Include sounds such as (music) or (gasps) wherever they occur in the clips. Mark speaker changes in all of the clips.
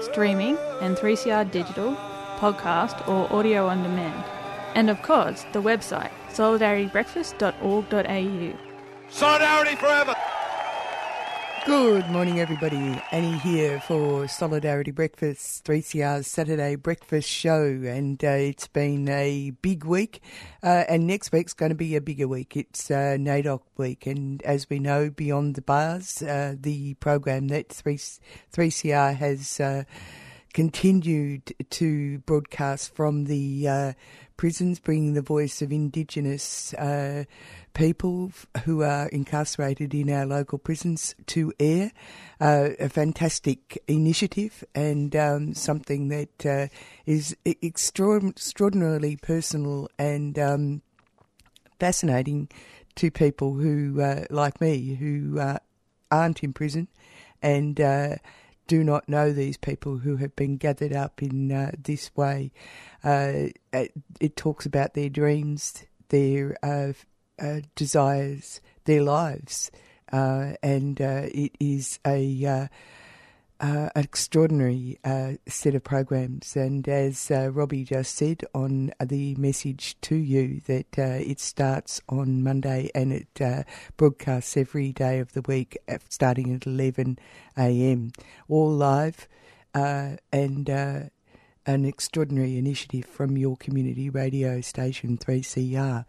Speaker 1: streaming and 3CR digital, podcast or audio on demand. And of course, the website solidaritybreakfast.org.au.
Speaker 2: Solidarity forever.
Speaker 3: Good morning, everybody. Annie here for Solidarity Breakfast, 3CR's Saturday breakfast show. And uh, it's been a big week. Uh, and next week's going to be a bigger week. It's uh, NAIDOC week. And as we know, Beyond the Bars, uh, the program that 3, 3CR has uh, continued to broadcast from the uh, prisons, bringing the voice of Indigenous uh, people who are incarcerated in our local prisons to air. Uh, a fantastic initiative and um, something that uh, is extra- extraordinarily personal and um, fascinating to people who, uh, like me, who uh, aren't in prison and uh, do not know these people who have been gathered up in uh, this way. Uh, it, it, talks about their dreams, their uh desires, their lives, uh, and uh, it is a uh, an extraordinary uh, set of programs. And as uh, Robbie just said on the message to you, that it starts on Monday and it broadcasts every day of the week, starting at 11 a.m. All live and an extraordinary initiative from your community radio station 3CR.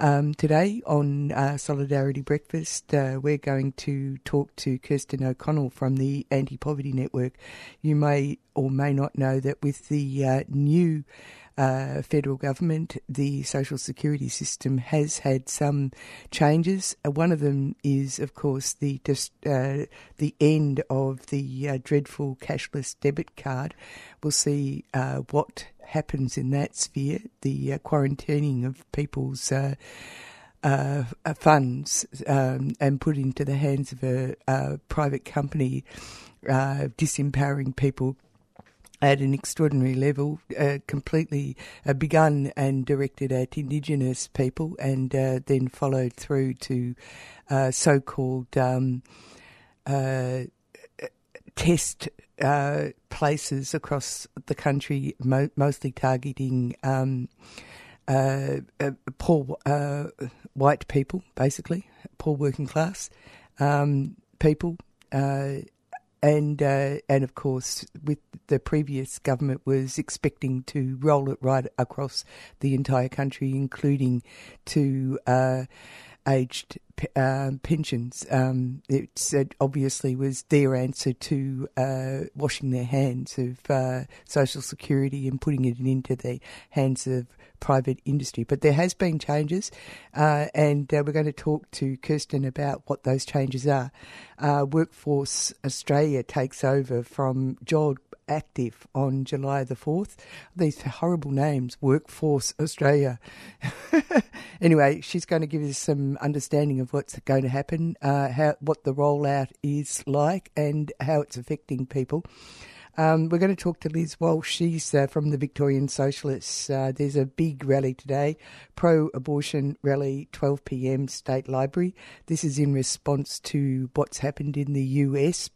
Speaker 3: Um, today on uh, Solidarity Breakfast, uh, we're going to talk to Kirsten O'Connell from the Anti Poverty Network. You may or may not know that with the uh, new uh, federal government, the social security system has had some changes. Uh, one of them is, of course, the uh, the end of the uh, dreadful cashless debit card. We'll see uh, what happens in that sphere. The uh, quarantining of people's. Uh, funds um, and put into the hands of a, private company, uh, disempowering people at an extraordinary level, uh, completely uh, begun and directed at Indigenous people, and uh, then followed through to uh, so-called um, uh, test uh, places across the country, mo- mostly targeting. Um, poor white people, basically, poor working class um, people, uh, and of course, with the previous government was expecting to roll it right across the entire country, including to uh, aged um, pensions. Um, it obviously was their answer to uh, washing their hands of uh, social security and putting it into the hands of private industry. But there has been changes, uh, and uh, we're going to talk to Kirsten about what those changes are. Uh, Workforce Australia takes over from Job Active on July the 4th. These horrible names, Workforce Australia. (laughs) anyway, she's going to give us some understanding of what's going to happen, uh, how what the rollout is like, and how it's affecting people. Um, we're going to talk to Liz Walsh. She's uh, from the Victorian Socialists. Uh, there's a big rally today, pro abortion rally, 12 pm, State Library. This is in response to what's happened in the US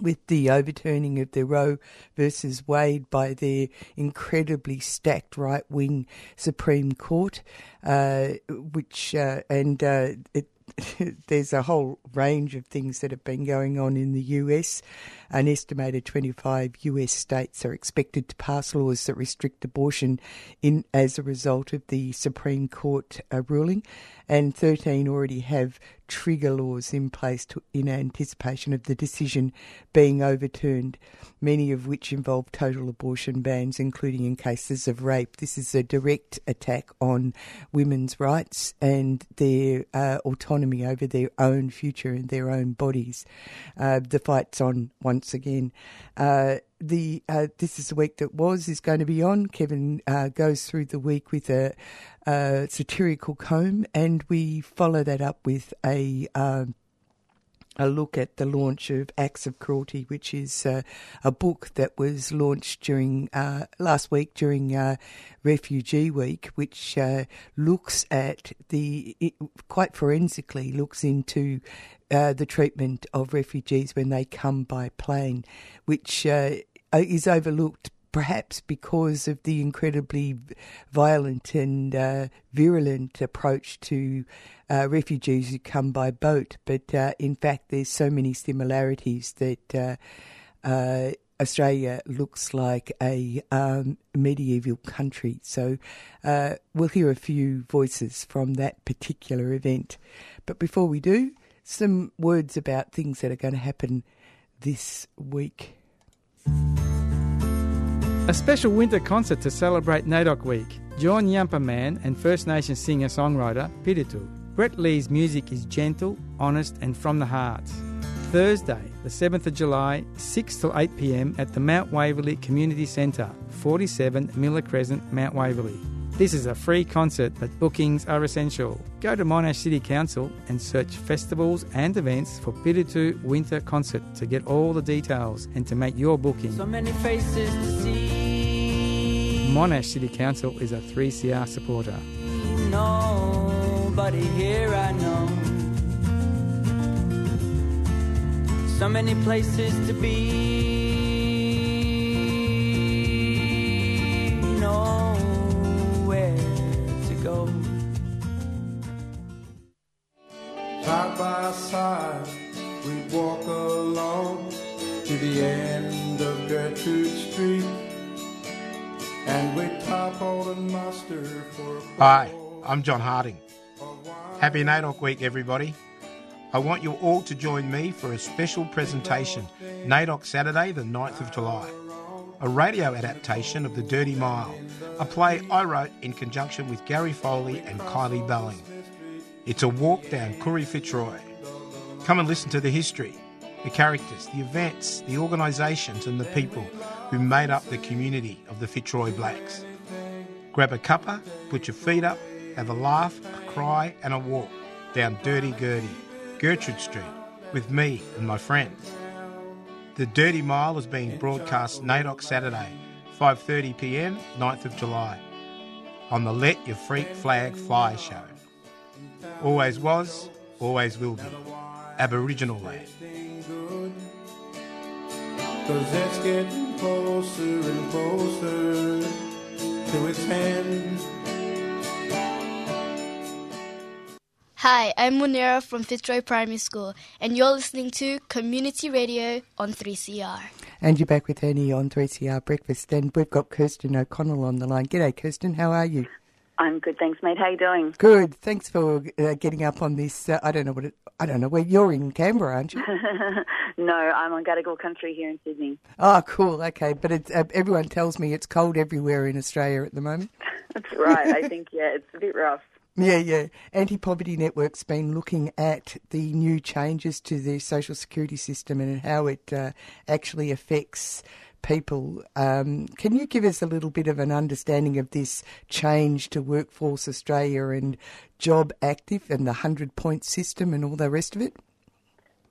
Speaker 3: with the overturning of the Roe versus Wade by their incredibly stacked right wing Supreme Court, uh, which uh, and uh, it (laughs) there's a whole range of things that have been going on in the US. An estimated 25 US states are expected to pass laws that restrict abortion in as a result of the Supreme Court uh, ruling. And 13 already have trigger laws in place to, in anticipation of the decision being overturned, many of which involve total abortion bans, including in cases of rape. This is a direct attack on women's rights and their uh, autonomy over their own future and their own bodies. Uh, the fight's on once again. Uh, the uh, this is the week that was is going to be on. Kevin uh, goes through the week with a, a, satirical comb, and we follow that up with a. Um, a look at the launch of Acts of Cruelty, which is uh, a book that was launched during uh, last week during uh, Refugee Week, which uh, looks at the it, quite forensically looks into uh, the treatment of refugees when they come by plane, which uh, is overlooked perhaps because of the incredibly violent and uh, virulent approach to uh, refugees who come by boat. But uh, in fact, there's so many similarities that uh, uh, Australia looks like a um, medieval country. So uh, we'll hear a few voices from that particular event. But before we do, some words about things that are going to happen this week.
Speaker 4: A special winter concert to celebrate NAIDOC Week. John Yampa Man and First Nation singer-songwriter Piritu. Brett Lee's music is gentle, honest and from the heart. Thursday, the 7th of July, 6 till 8 pm at the Mount Waverley Community Centre, 47 Miller Crescent, Mount Waverley. This is a free concert, but bookings are essential. Go to Monash City Council and search festivals and events for Piritu Winter Concert to get all the details and to make your booking. So many faces to see. Monash City Council is a 3CR supporter. Nobody here I know. So many places to be. No.
Speaker 5: Side by side, we walk along to the end of Gertrude Street. And we toppled and muster for.
Speaker 6: Hi, I'm John Harding. Happy NAIDOC Week, everybody. I want you all to join me for a special presentation, NAIDOC Saturday, the 9th of July. A radio adaptation of The Dirty Mile, a play I wrote in conjunction with Gary Foley and Kylie Belling. It's a walk down Koori Fitzroy. Come and listen to the history, the characters, the events, the organisations, and the people who made up the community of the Fitzroy Blacks. Grab a cuppa, put your feet up, have a laugh, a cry, and a walk down Dirty Gertie, Gertrude Street, with me and my friends. The Dirty Mile is being broadcast NAIDOC Saturday, 5:30 p.m., 9th of July, on the Let Your Freak Flag Fly show. Always was, always will be. Aboriginal land.
Speaker 5: Cause it's getting closer and closer to its end.
Speaker 7: Hi, I'm Munira from Fitzroy Primary School, and you're listening to Community Radio on 3CR.
Speaker 3: And you're back with Annie on 3CR Breakfast, and we've got Kirsten O'Connell on the line. G'day, Kirsten, how are you?
Speaker 8: I'm good, thanks, mate. How you doing?
Speaker 3: Good. Thanks for uh, getting up on this. Uh, I don't know what it, I don't know where you're in Canberra, aren't you? (laughs)
Speaker 8: no, I'm on Gadigal country here in Sydney.
Speaker 3: Oh, cool. Okay, but it's, uh, everyone tells me it's cold everywhere in Australia at the moment. (laughs)
Speaker 8: That's right. I think yeah, it's a bit rough.
Speaker 3: Yeah, yeah. Anti Poverty Network's been looking at the new changes to the social security system and how it uh, actually affects people. Um, can you give us a little bit of an understanding of this change to Workforce Australia and Job Active and the 100 point system and all the rest of it?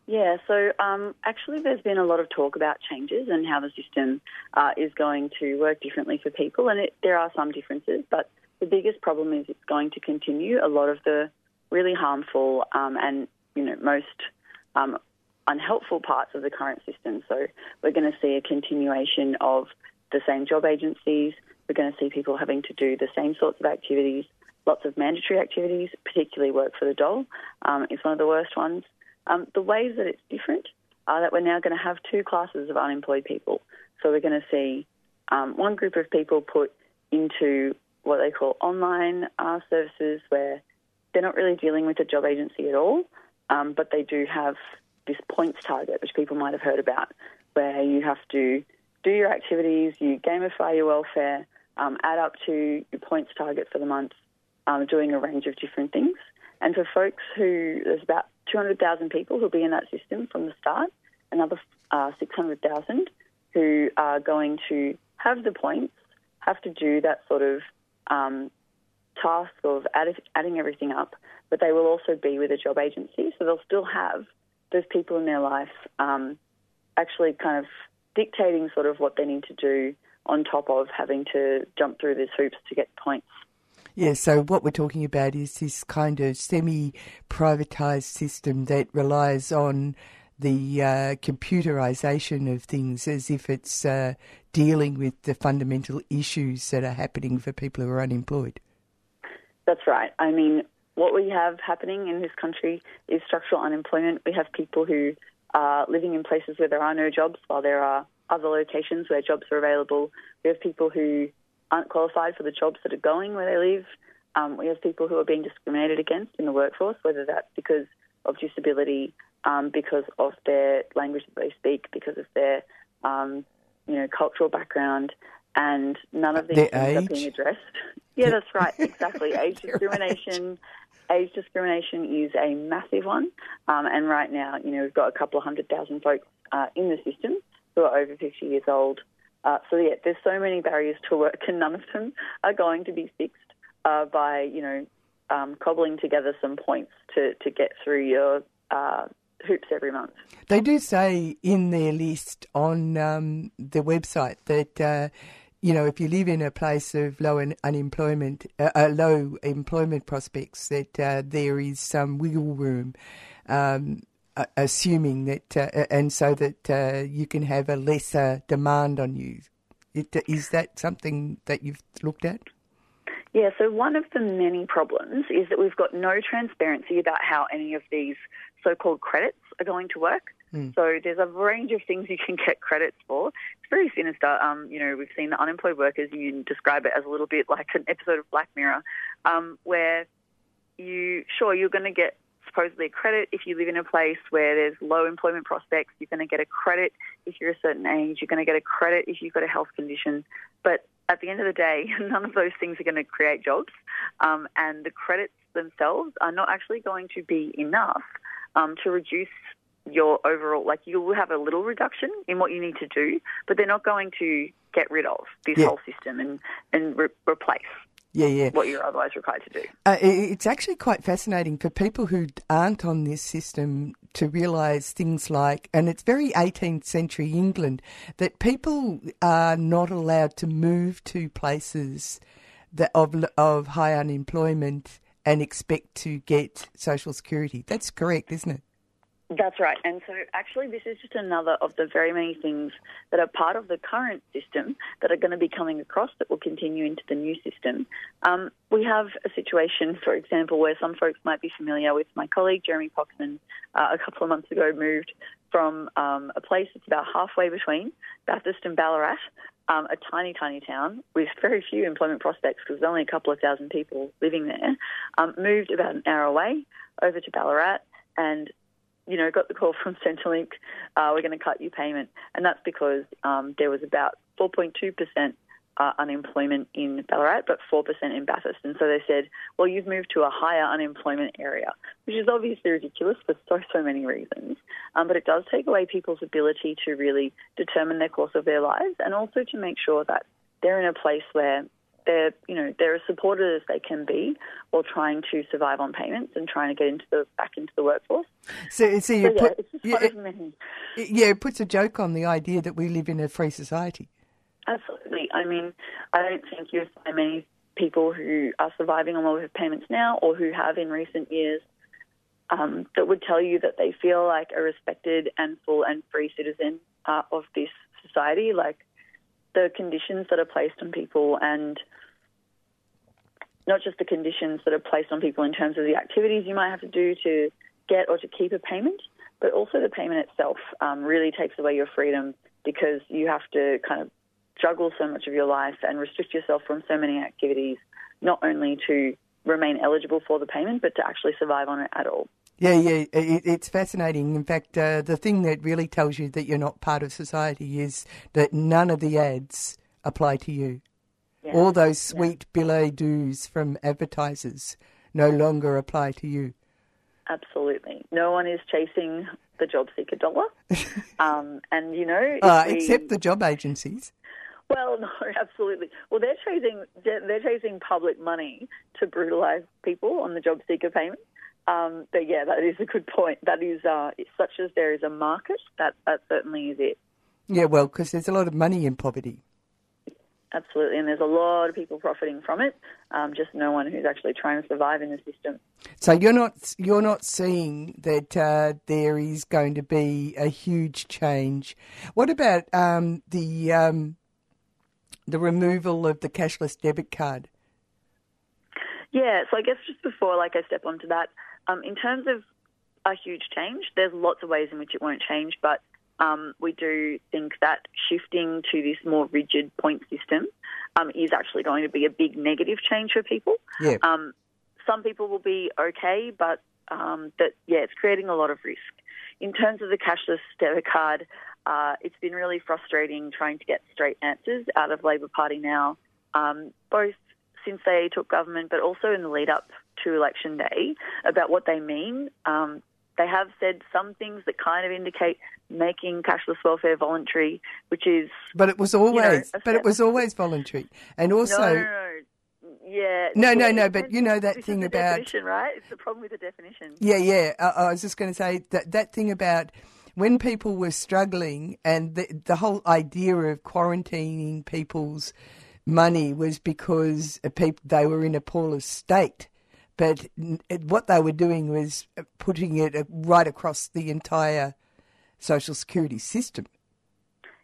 Speaker 8: Yeah, so um, actually, there's been a lot of talk about changes and how the system uh, is going to work differently for people, and it, there are some differences, but the biggest problem is it's going to continue a lot of the really harmful um, and you know most um, unhelpful parts of the current system. So we're going to see a continuation of the same job agencies. We're going to see people having to do the same sorts of activities, lots of mandatory activities, particularly work for the dole um, is one of the worst ones. Um, the ways that it's different are that we're now going to have two classes of unemployed people. So we're going to see um, one group of people put into what they call online uh, services where they're not really dealing with a job agency at all, um, but they do have this points target, which people might have heard about, where you have to do your activities, you gamify your welfare, um, add up to your points target for the month, um, doing a range of different things. And for folks who, there's about 200,000 people who'll be in that system from the start, another uh, 600,000 who are going to have the points, have to do that sort of um, task of add, adding everything up, but they will also be with a job agency, so they'll still have those people in their life um, actually kind of dictating sort of what they need to do on top of having to jump through these hoops to get points.
Speaker 3: Yeah, so what we're talking about is this kind of semi privatised system that relies on the uh, computerisation of things as if it's uh, dealing with the fundamental issues that are happening for people who are unemployed.
Speaker 8: That's right. I mean, what we have happening in this country is structural unemployment. We have people who are living in places where there are no jobs while there are other locations where jobs are available. We have people who aren't qualified for the jobs that are going where they live. Um, we have people who are being discriminated against in the workforce, whether that's because of disability, um, because of their language that they speak, because of their um, you know cultural background, and none of these
Speaker 3: Their
Speaker 8: things
Speaker 3: age?
Speaker 8: are being addressed. (laughs) Yeah, that's right, (laughs) exactly. age discrimination. Age discrimination is a massive one, um, and right now, you know, we've got a couple of hundred thousand folks uh, in the system who are over 50 years old. Uh, so yeah, there's so many barriers to work, and none of them are going to be fixed uh, by you know um, cobbling together some points to to get through your uh, hoops every month.
Speaker 3: They do say in their list on um, the website that uh, you know if you live in a place of low un- unemployment, uh, uh, low employment prospects, that uh, there is some wiggle room. Um, assuming that, uh, and so that uh, you can have a lesser demand on you. It, is that something that you've looked at?
Speaker 8: Yeah, so one of the many problems is that we've got no transparency about how any of these so called credits are going to work.
Speaker 3: Mm.
Speaker 8: So there's a range of things you can get credits for. It's very sinister. Um, you know, we've seen the unemployed workers, you describe it as a little bit like an episode of Black Mirror, um, where you, sure, you're going to get supposedly a credit if you live in a place where there's low employment prospects. You're going to get a credit if you're a certain age. You're going to get a credit if you've got a health condition. But at the end of the day, (laughs) none of those things are going to create jobs. Um, and the credits themselves are not actually going to be enough um, to reduce your overall, like you will have a little reduction in what you need to do, but they're not going to get rid of this
Speaker 3: Yeah.
Speaker 8: whole system and, and re- replace
Speaker 3: Yeah, yeah.
Speaker 8: what you're otherwise required to do.
Speaker 3: Uh, it's actually quite fascinating for people who aren't on this system to realise things like, and it's very 18th century England, that people are not allowed to move to places that of of high unemployment and expect to get social security. That's correct, isn't it?
Speaker 8: That's right. And so actually this is just another of the very many things that are part of the current system that are going to be coming across that will continue into the new system. Um, we have a situation, for example, where some folks might be familiar with my colleague Jeremy Poxon uh, a couple of months ago moved from um, a place that's about halfway between Bathurst and Ballarat, um, a tiny, tiny town with very few employment prospects because there's only a couple of thousand people living there, um, moved about an hour away over to Ballarat and you know, got the call from (laughs) Centrelink, uh, we're going to cut your payment. And that's because um, there was about 4.2% uh, unemployment in Ballarat, but 4% in Bathurst. And so they said, well, you've moved to a higher unemployment area, which is obviously ridiculous for so, so many reasons. Um, but it does take away people's ability to really determine their course of their lives and also to make sure that they're in a place where they're, you know, they're as supported as they can be while trying to survive on payments and trying to get into the back into the workforce.
Speaker 3: So, so you
Speaker 8: So, yeah,
Speaker 3: put,
Speaker 8: it's just
Speaker 3: yeah,
Speaker 8: one of many.
Speaker 3: yeah, it puts a joke on the idea that we live in a free society.
Speaker 8: Absolutely. I mean, I don't think you find many people who are surviving on welfare payments now or who have in recent years um, that would tell you that they feel like a respected and full and free citizen uh, of this society. Like the conditions that are placed on people and not just the conditions that are placed on people in terms of the activities you might have to do to get or to keep a payment, but also the payment itself um, really takes away your freedom because you have to kind of juggle so much of your life and restrict yourself from so many activities, not only to remain eligible for the payment, but to actually survive on it at all.
Speaker 3: Yeah, yeah, it, it's fascinating. In fact, uh, the thing that really tells you that you're not part of society is that none of the ads apply to you.
Speaker 8: Yeah.
Speaker 3: All those sweet billet doux from advertisers no longer apply to you.
Speaker 8: Absolutely. No one is chasing the job seeker dollar. (laughs) um, and, you know,
Speaker 3: Uh,
Speaker 8: we-
Speaker 3: except the job agencies.
Speaker 8: Well, (laughs) no, absolutely. Well, they're chasing they're chasing public money to brutalise people on the job seeker payment. Um, but yeah, that is a good point. That is uh, such as there is a market. That that certainly is it.
Speaker 3: Yeah, well, because there's a lot of money in poverty.
Speaker 8: Absolutely, and there's a lot of people profiting from it. Um, just no one who's actually trying to survive in the system.
Speaker 3: So you're not you're not seeing that uh, there is going to be a huge change. What about um, the um, the removal of the cashless debit card?
Speaker 8: Yeah, so I guess just before like I step onto that, um, in terms of a huge change, there's lots of ways in which it won't change, but um, we do think that shifting to this more rigid point system um, is actually going to be a big negative change for people.
Speaker 3: Yeah.
Speaker 8: Um, some people will be okay, but um, that yeah, it's creating a lot of risk. In terms of the cashless debit card, uh, it's been really frustrating trying to get straight answers out of Labor Party now, um, both since they took government, but also in the lead up to election day about what they mean. Um, they have said some things that kind of indicate making cashless welfare voluntary, which is
Speaker 3: But it was always,
Speaker 8: a
Speaker 3: but it was always voluntary, and also
Speaker 8: no, no, no. Yeah.
Speaker 3: No, no, no, but you know that
Speaker 8: this
Speaker 3: thing
Speaker 8: the
Speaker 3: about-
Speaker 8: definition, right? It's the problem with the definition.
Speaker 3: Yeah, yeah. I, I was just going to say that that thing about when people were struggling and the, the whole idea of quarantining people's money was because people, they were in a poorest state. But it- what they were doing was putting it uh, right across the entire social security system.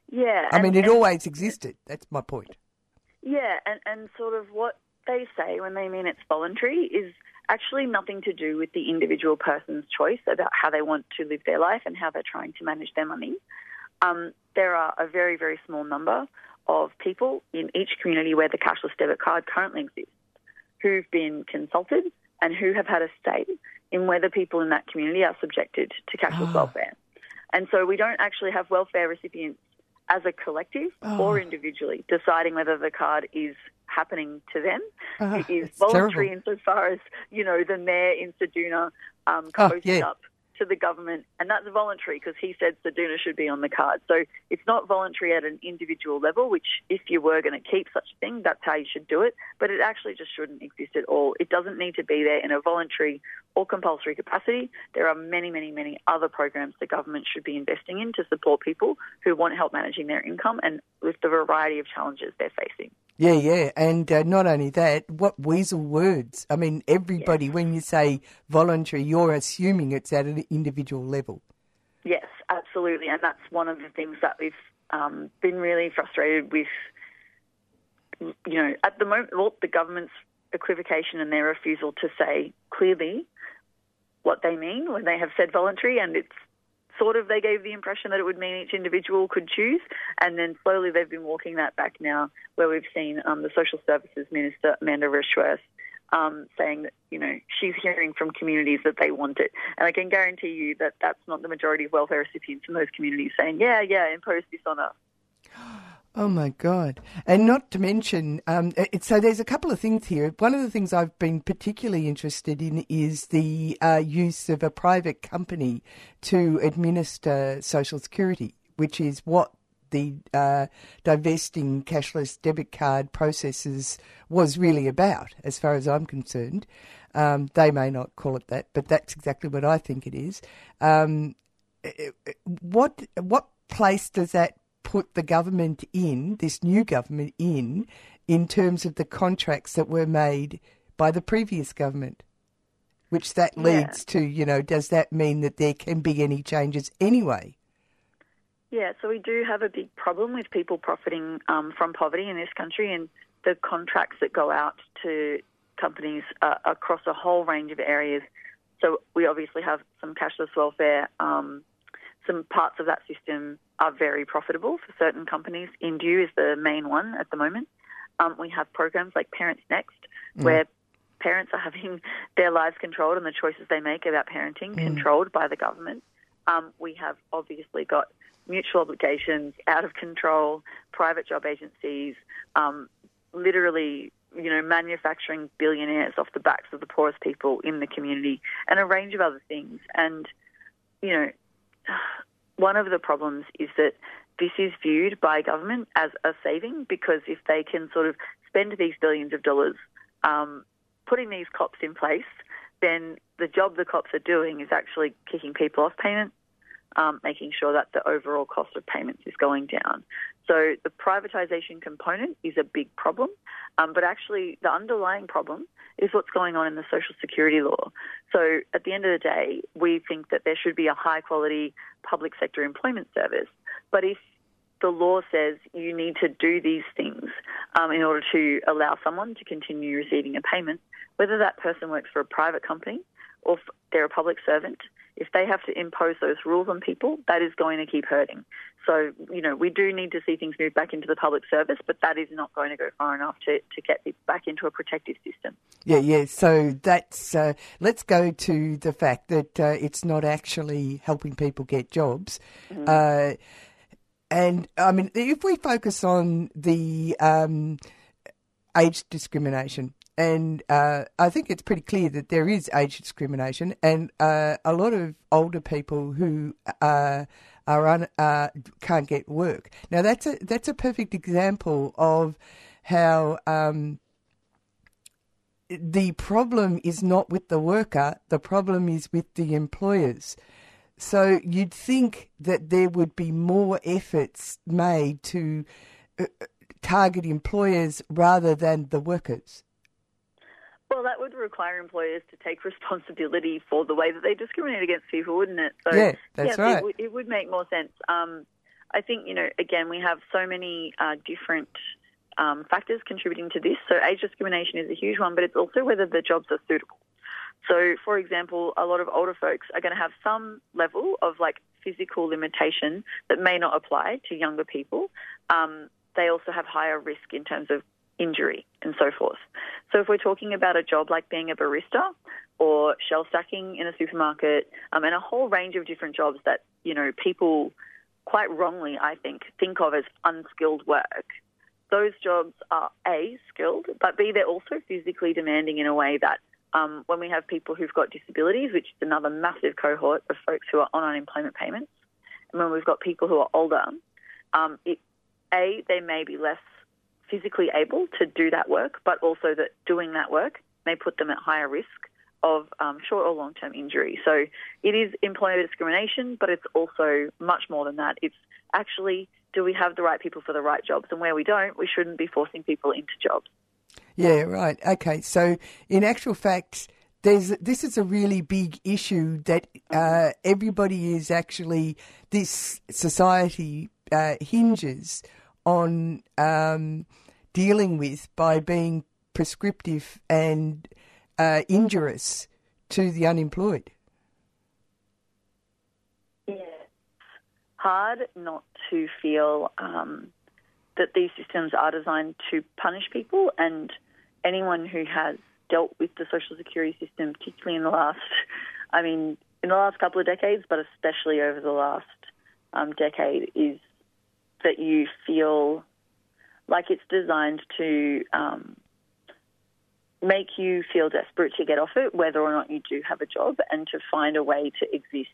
Speaker 8: Yeah.
Speaker 3: I
Speaker 8: and-
Speaker 3: mean, it always existed. That's my point.
Speaker 8: Yeah, and, and sort of what they say when they mean it's voluntary is actually nothing to do with the individual person's choice about how they want to live their life and how they're trying to manage their money. Um, there are a very, very small number of people in each community where the cashless debit card currently exists who've been consulted and who have had a say in whether people in that community are subjected to cashless welfare. And so we don't actually have welfare recipients as a collective
Speaker 3: Oh.
Speaker 8: or individually deciding whether the card is happening to them.
Speaker 3: Ah,
Speaker 8: it is voluntary
Speaker 3: terrible.
Speaker 8: insofar as, you know, the mayor in Ceduna um,
Speaker 3: Oh, yeah.
Speaker 8: up to the government, and that's voluntary because he said Ceduna should be on the card. So it's not voluntary at an individual level, which if you were going to keep such a thing, that's how you should do it. But it actually just shouldn't exist at all. It doesn't need to be there in a voluntary or compulsory capacity. There are many, many, many other programs the government should be investing in to support people who want help managing their income and with the variety of challenges they're facing.
Speaker 3: Yeah, yeah, and uh, not only that, what weasel words? I mean, everybody, when you say voluntary, you're assuming it's at an individual level.
Speaker 8: Yes, absolutely, and that's one of the things that we've um, been really frustrated with. You know, at the moment, well, the government's equivocation and their refusal to say clearly what they mean when they have said voluntary, and it's sort of they gave the impression that it would mean each individual could choose, and then slowly they've been walking that back now, where we've seen um, the social services minister Amanda Rishworth um, saying that you know she's hearing from communities that they want it, and I can guarantee you that that's not the majority of welfare recipients in those communities saying, yeah, yeah, impose this on us. (gasps) (gasps) (gasps)
Speaker 3: Oh my God! And not to mention, um, it, so there's a couple of things here. One of the things I've been particularly interested in is the uh, use of a private company to administer Social Security, which is what the uh, divesting cashless debit card processes was really about, as far as I'm concerned. Um, they may not call it that, but that's exactly what I think it is. Um, what what place does that put the government in, this new government in, in terms of the contracts that were made by the previous government? Which that
Speaker 8: Yeah.
Speaker 3: leads to, you know, does that mean that there can be any changes anyway?
Speaker 8: Yeah, so we do have a big problem with people profiting um, from poverty in this country, and the contracts that go out to companies uh, across a whole range of areas. So we obviously have some cashless welfare. Um, some parts of that system are very profitable for certain companies. Indue is the main one at the moment. Um, we have programs like Parents Next,
Speaker 3: Mm.
Speaker 8: where parents are having (laughs) their lives controlled and the choices they make about parenting
Speaker 3: Mm.
Speaker 8: controlled by the government. Um, we have obviously got mutual obligations out of control, private job agencies, um, literally, you know, manufacturing billionaires off the backs of the poorest people in the community, and a range of other things. And you know, one of the problems is that this is viewed by government as a saving because if they can sort of spend these billions of dollars um, putting these cops in place, then the job the cops are doing is actually kicking people off payments, um, making sure that the overall cost of payments is going down. So the privatisation component is a big problem, um, but actually the underlying problem is what's going on in the social security law. So at the end of the day, we think that there should be a high quality public sector employment service. But if the law says you need to do these things um, in order to allow someone to continue receiving a payment, whether that person works for a private company or they're a public servant, if they have to impose those rules on people, that is going to keep hurting. So, you know, we do need to see things move back into the public service, but that is not going to go far enough to, to get people back into a protective system.
Speaker 3: Yeah, yeah. So that's uh, let's go to the fact that uh, it's not actually helping people get jobs. Uh, and I mean, if we focus on the um, age discrimination, and uh, I think it's pretty clear that there is age discrimination, and uh, a lot of older people who uh, are un, uh, can't get work. Now that's a that's a perfect example of how. Um, the problem is not with the worker, the problem is with the employers. So you'd think that there would be more efforts made to uh, target employers rather than the workers.
Speaker 8: Well, that would require employers to take (laughs) responsibility for the way that they discriminate against people, wouldn't it? So,
Speaker 3: Yeah, that's
Speaker 8: yeah,
Speaker 3: right.
Speaker 8: It, would- it would make more sense. Um, I think, you know, again, we have so many uh, different um, factors contributing to this. So, age discrimination is a huge one, but it's also whether the jobs are suitable. So, for example, a lot of older folks are going to have some level of like physical limitation that may not apply to younger people. Um, they also have higher risk in terms of injury and so forth. So, if we're talking about a job like being a barista or shelf stacking in a supermarket, um, and a whole range of different jobs that you know people quite wrongly, I think, think of as unskilled work. Those jobs are a skilled, but b they're also physically demanding in a way that um, when we have people who've got disabilities, which is another massive cohort of folks who are on unemployment payments, and when we've got people who are older, um, it, a they may be less physically able to do that work, but also that doing that work may put them at higher risk of um, short or long term injury. So it is employment discrimination, but it's also much more than that. It's actually do we have the right people for the right jobs? And where we don't, we shouldn't be forcing people into jobs.
Speaker 3: Yeah, right. Okay, so in actual fact, there's this is a really big issue that uh, everybody is actually this society uh, hinges on um, dealing with by being prescriptive and uh, injurious to the unemployed.
Speaker 8: Yeah. Hard not to feel um, that these systems are designed to punish people, and anyone who has dealt with the social security system, particularly in the last, I mean, in the last couple of decades, but especially over the last um, decade, is that you feel like it's designed to um, make you feel desperate to get off it, whether or not you do have a job, and to find a way to exist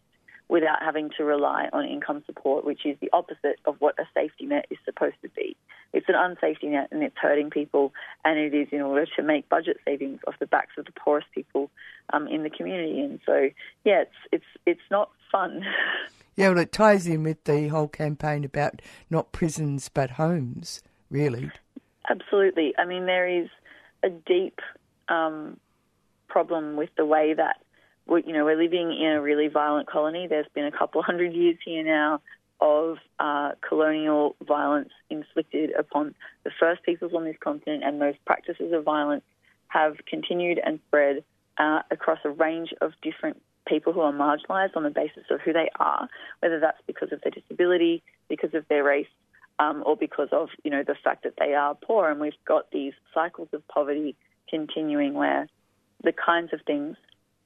Speaker 8: without having to rely on income support, which is the opposite of what a safety net is supposed to be. It's an unsafety net and it's hurting people, and it is in order to make budget savings off the backs of the poorest people um, in the community. And so, yeah, it's it's it's not fun. (laughs)
Speaker 3: Yeah, well, it ties in with the whole campaign about not prisons but homes, really.
Speaker 8: Absolutely. I mean, there is a deep um, problem with the way that we, you know we're living in a really violent colony. There's been a couple hundred years here now of uh, colonial violence inflicted upon the first peoples on this continent, and those practices of violence have continued and spread uh, across a range of different people who are marginalised on the basis of who they are, whether that's because of their disability, because of their race, um, or because of you know the fact that they are poor. And we've got these cycles of poverty continuing where the kinds of things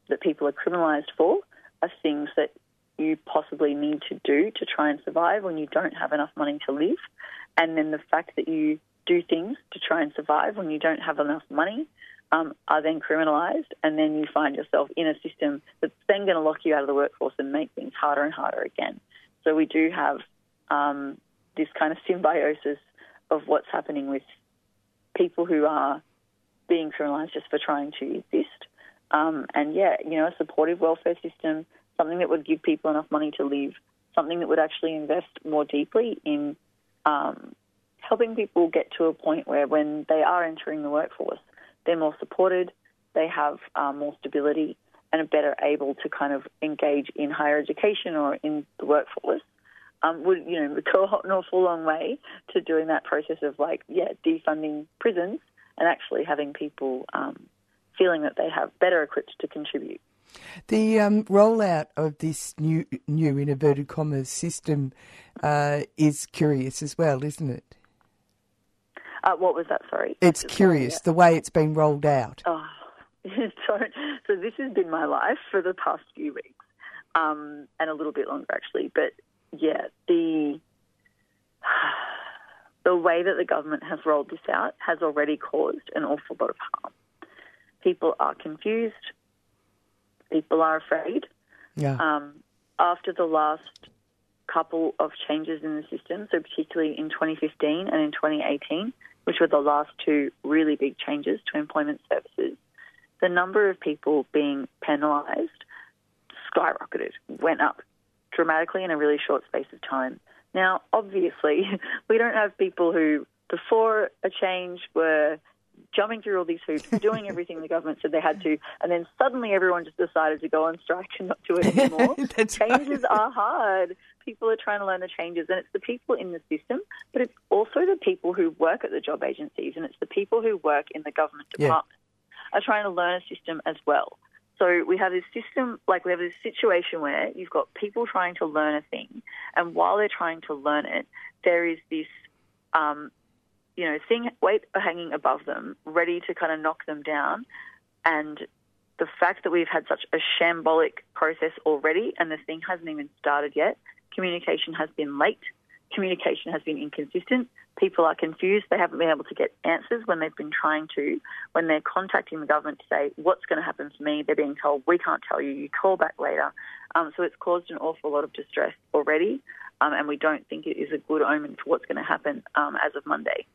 Speaker 8: that people are criminalised for are things that you possibly need to do to try and survive when you don't have enough money to live. And then the fact that you do things to try and survive when you don't have enough money um, are then criminalised. And then you find yourself in a system that's then going to lock you out of the workforce and make things harder and harder again. So we do have um, this kind of symbiosis of what's happening with people who are being criminalised just for trying to exist. Um, and yeah, you know, a supportive welfare system, something that would give people enough money to live, something that would actually invest more deeply in um, helping people get to a point where when they are entering the workforce, they're more supported, they have uh, more stability, and are better able to kind of engage in higher education or in the workforce. Um, would you know (laughs) go an awful long way to doing that process of like yeah defunding prisons and actually having people um, feeling that they have better equipped to contribute.
Speaker 3: The um, rollout of this new, new inverted commas system uh, is curious as well, isn't it?
Speaker 8: Uh, what was that? Sorry.
Speaker 3: It's curious the way it's been rolled out.
Speaker 8: Oh, (laughs) so, so this has been my life for the past few weeks, um, and a little bit longer actually. But yeah, the (sighs) the way that the government has rolled this out has already caused an awful lot of harm. People are confused. People are afraid.
Speaker 3: Yeah.
Speaker 8: Um, after the last couple of changes in the system, so particularly in 2015 and in 2018, which were the last two really big changes to employment services, the number of people being penalised skyrocketed, went up dramatically in a really short space of time. Now, obviously, (laughs) we don't have people who, before a change, were jumping through all these hoops, doing everything the government said they had to, and then suddenly everyone just decided to go on strike and not do it anymore. (laughs) changes
Speaker 3: right.
Speaker 8: are hard. People are trying to learn the changes, and it's the people in the system, but it's also the people who work at the job agencies, and it's the people who work in the government
Speaker 3: Yeah.
Speaker 8: department are trying to learn a system as well. So we have this system, like we have this situation where you've got people trying to learn a thing, and while they're trying to learn it, there is this, um, you know, thing weight hanging above them, ready to kind of knock them down, and the fact that we've had such a shambolic process already, and the thing hasn't even started yet. Communication has been late. Communication has been inconsistent. People are confused. They haven't been able to get answers when they've been trying to. When they're contacting the government to say, what's going to happen to me, they're being told, we can't tell you, you call back later. Um, so it's caused an awful lot of distress already, um, and we don't think it is a good omen for what's going to happen um, as of Monday.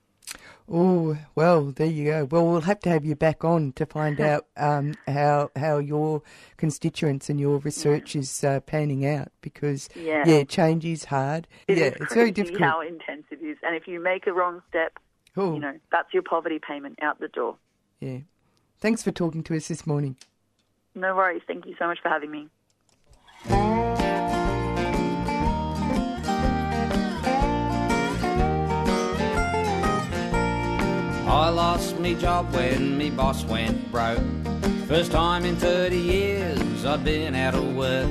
Speaker 3: Oh well, there you go. Well, we'll have to have you back on to find (laughs) out um, how how your constituents and your research is uh, panning out because
Speaker 8: Yeah.
Speaker 3: change is hard.
Speaker 8: It
Speaker 3: yeah,
Speaker 8: is
Speaker 3: it's very difficult.
Speaker 8: how intense it is. And if you make a wrong step,
Speaker 3: Oh.
Speaker 8: you know, that's your poverty payment out the door.
Speaker 3: Yeah. Thanks for talking to us this morning.
Speaker 8: No worries. Thank you so much for having me.
Speaker 9: Lost me job when me boss went broke. First time in 30 years I'd been out of work.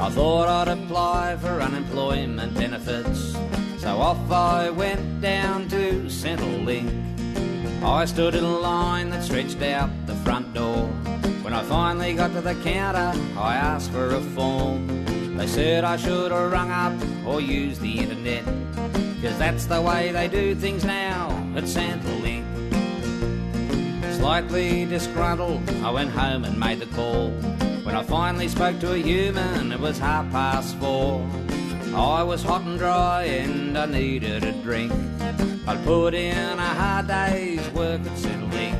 Speaker 9: I thought I'd apply for unemployment benefits. So off I went down to Centrelink. I stood in a line that stretched out the front door. When I finally got to the counter, I asked for a form. They said I should have rung up or used the internet. Cause that's the way they do things now at Centrelink. Slightly disgruntled, I went home and made the call. When I finally spoke to a human, it was half past four. I was hot and dry and I needed a drink. I'd put in a hard day's work at Centrelink.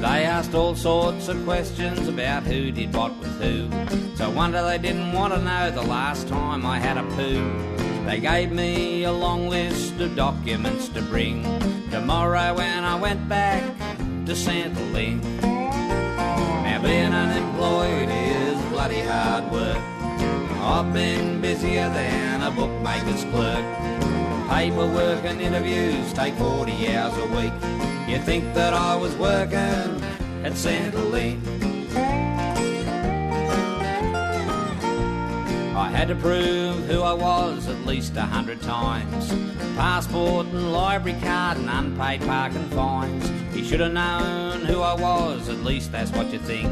Speaker 9: They asked all sorts of questions about who did what with who. So wonder they didn't want to know the last time I had a poo. They gave me a long list of documents to bring tomorrow when I went back to Centrelink. Now being unemployed is bloody hard work. I've been busier than a bookmaker's clerk. Paperwork and interviews take 40 hours a week. You think that I was working at? I I had to prove who I was at least a hundred times. Passport and library card and unpaid parking fines. He should have known who I was, at least that's what you think.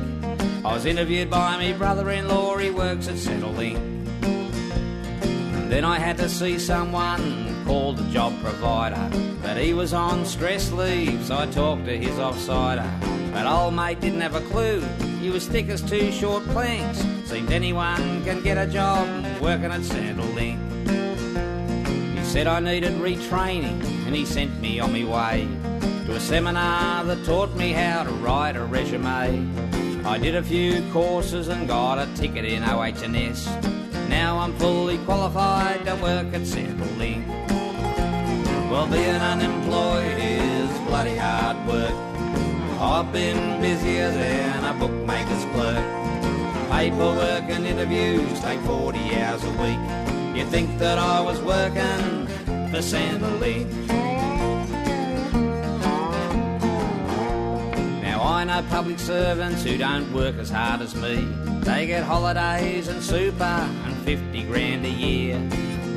Speaker 9: I was interviewed by me brother-in-law, he works at Centrelink. And then I had to see someone called a job provider. But he was on stress leave, so I talked to his offsider. But old mate didn't have a clue, he was thick as two short planks. Seemed anyone can get a job working at Centrelink. He said I needed retraining, and he sent me on my way to a seminar that taught me how to write a resume. I did a few courses and got a ticket in OH&S. Now I'm fully qualified to work at Centrelink. Well, being unemployed is bloody hard work. I've been busier than a bookmaker's clerk. Paperwork and interviews take 40 hours a week. You think that I was working for Centrelink? Now I know public servants who don't work as hard as me. They get holidays and super and 50 grand a year.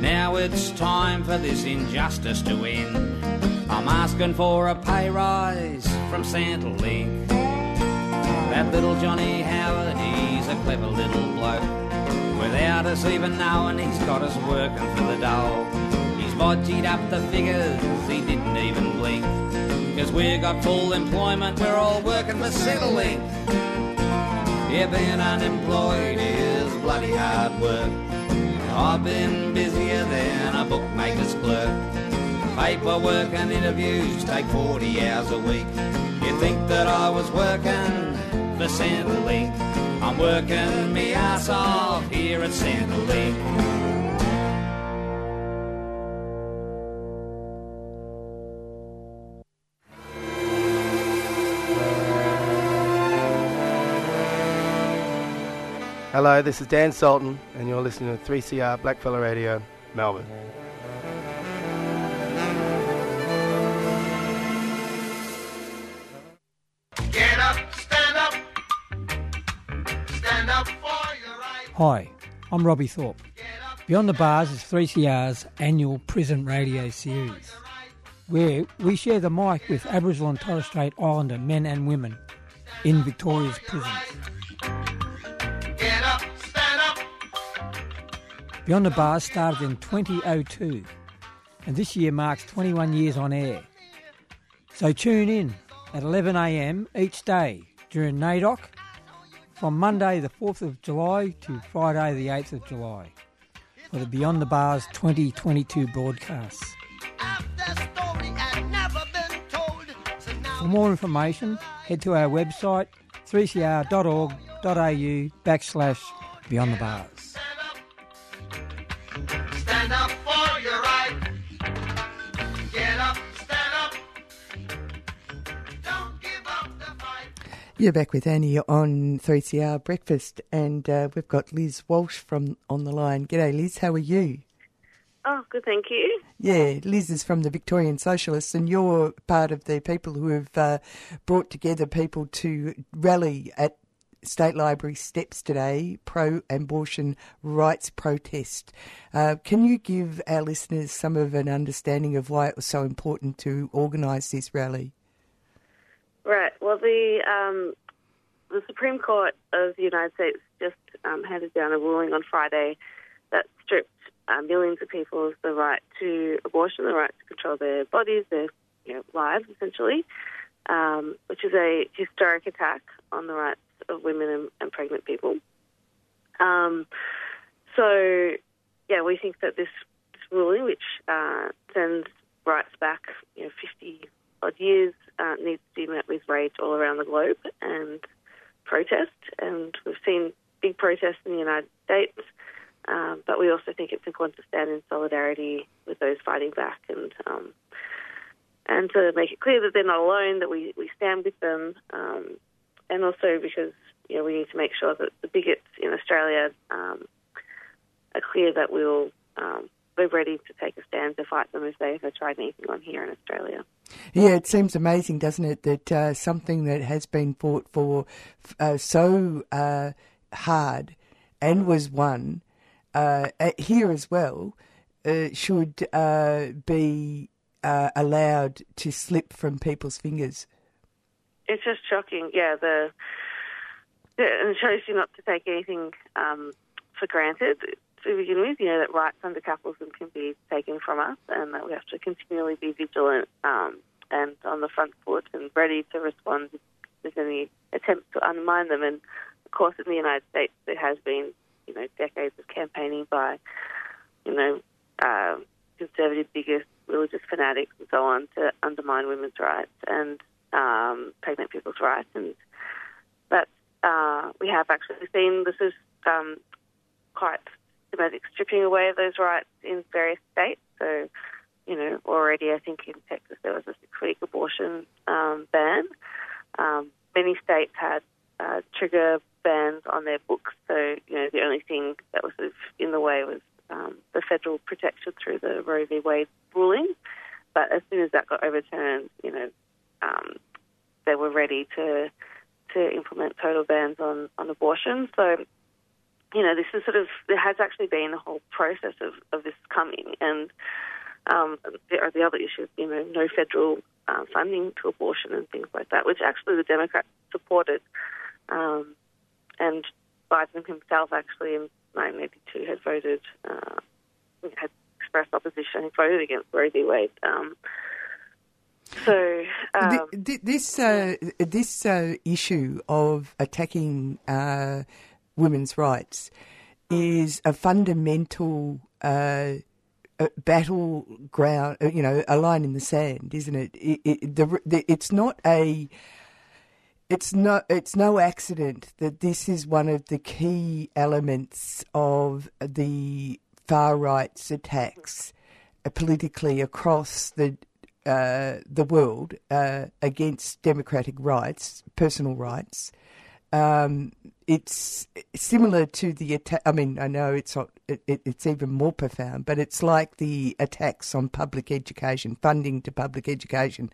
Speaker 9: Now it's time for this injustice to end. I'm asking for a pay rise from Centrelink. That little Johnny Howard, he's a clever little bloke. Without us even knowing, he's got us working for the dole. He's bodged up the figures, he didn't even blink. Cause we got full employment, we're all working for Centrelink. Yeah, being unemployed is bloody hard work. I've been busier than a bookmaker's clerk. Paperwork and interviews take 40 hours a week. You think that I was working for Centrelink? I'm working me ass off here at Centrelink.
Speaker 10: Hello, this is Dan Sultan, and you're listening to 3CR Blackfella Radio, Melbourne.
Speaker 11: Hi, I'm Robbie Thorpe. Beyond the Bars is 3CR's annual prison radio series, where we share the mic with Aboriginal and Torres Strait Islander men and women in Victoria's prisons. Beyond the Bars started in 2002, and this year marks 21 years on air. So tune in at 11am each day during NAIDOC from Monday the 4th of July to Friday the 8th of July for the Beyond the Bars 2022 broadcasts. For more information, head to our website 3cr.org.au backslash Beyond the Bars.
Speaker 3: You're back with Annie on 3CR Breakfast, and uh, we've got Liz Walsh from on the line. G'day, Liz. How are you?
Speaker 12: Oh, good, thank you.
Speaker 3: Yeah, Liz is from the Victorian Socialists, and you're part of the people who have uh, brought together people to rally at State Library steps today, pro abortion rights protest. Uh, can you give our listeners some of an understanding of why it was so important to organise this rally?
Speaker 12: Right. Well, the um, the Supreme Court of the United States just um, handed down a ruling on Friday that stripped uh, millions of people of the right to abortion, the right to control their bodies, their you know, lives, essentially, um, which is a historic attack on the rights of women and, and pregnant people. Um, so, yeah, we think that this, this ruling, which uh, sends rights back, you know, 50 odd years, uh, needs to be met with rage all around the globe and protest. And we've seen big protests in the United States, um, but we also think it's important to stand in solidarity with those fighting back and um, and to make it clear that they're not alone, that we, we stand with them, um, and also because you know we need to make sure that the bigots in Australia um, are clear that we'll um, we're ready to take a stand to fight them if they ever tried anything on here in Australia.
Speaker 3: Yeah, it seems amazing, doesn't it, that uh, something that has been fought for uh, so uh, hard and was won uh, here as well uh, should uh, be uh, allowed to slip from people's fingers.
Speaker 12: It's just shocking. Yeah, the, the and it shows you not to take anything um, for granted to begin with. You know that rights under capitalism can be taken from us, and that we have to continually be vigilant um, and on the front foot and ready to respond if there's any attempts to undermine them. And of course, in the United States, there has been you know decades of campaigning by you know uh, conservative bigots, religious fanatics, and so on to undermine women's rights and um, pregnant people's rights, and that uh, we have actually seen this is um, quite systematic stripping away of those rights in various states. So, you know, already I think in Texas there was a six-week abortion um, ban. Um, many states had uh, trigger bans on their books, so you know the only thing that was in the way was um, the federal protection through the Roe v. Wade ruling. But as soon as that got overturned, you know, um, they were ready to to implement total bans on, on abortion. So, you know, this is sort of there has actually been a whole process of, of this coming, and um, there are the other issues, you know, no federal uh, funding to abortion and things like that, which actually the Democrats supported, um, and Biden himself actually in 1982 had voted uh, had expressed opposition, he voted against Roe v. Wade. Um, so um,
Speaker 3: this uh, this uh, issue of attacking uh, women's rights is a fundamental uh, battleground. uh, You know, a line in the sand, isn't it? it, it the, the, it's not a. It's no, it's no accident that this is one of the key elements of the far right's attacks uh, politically across the uh, the world uh, against democratic rights, personal rights. Um, it's similar to the attack. I mean, I know it's not, it, it's even more profound, but it's like the attacks on public education, funding to public education.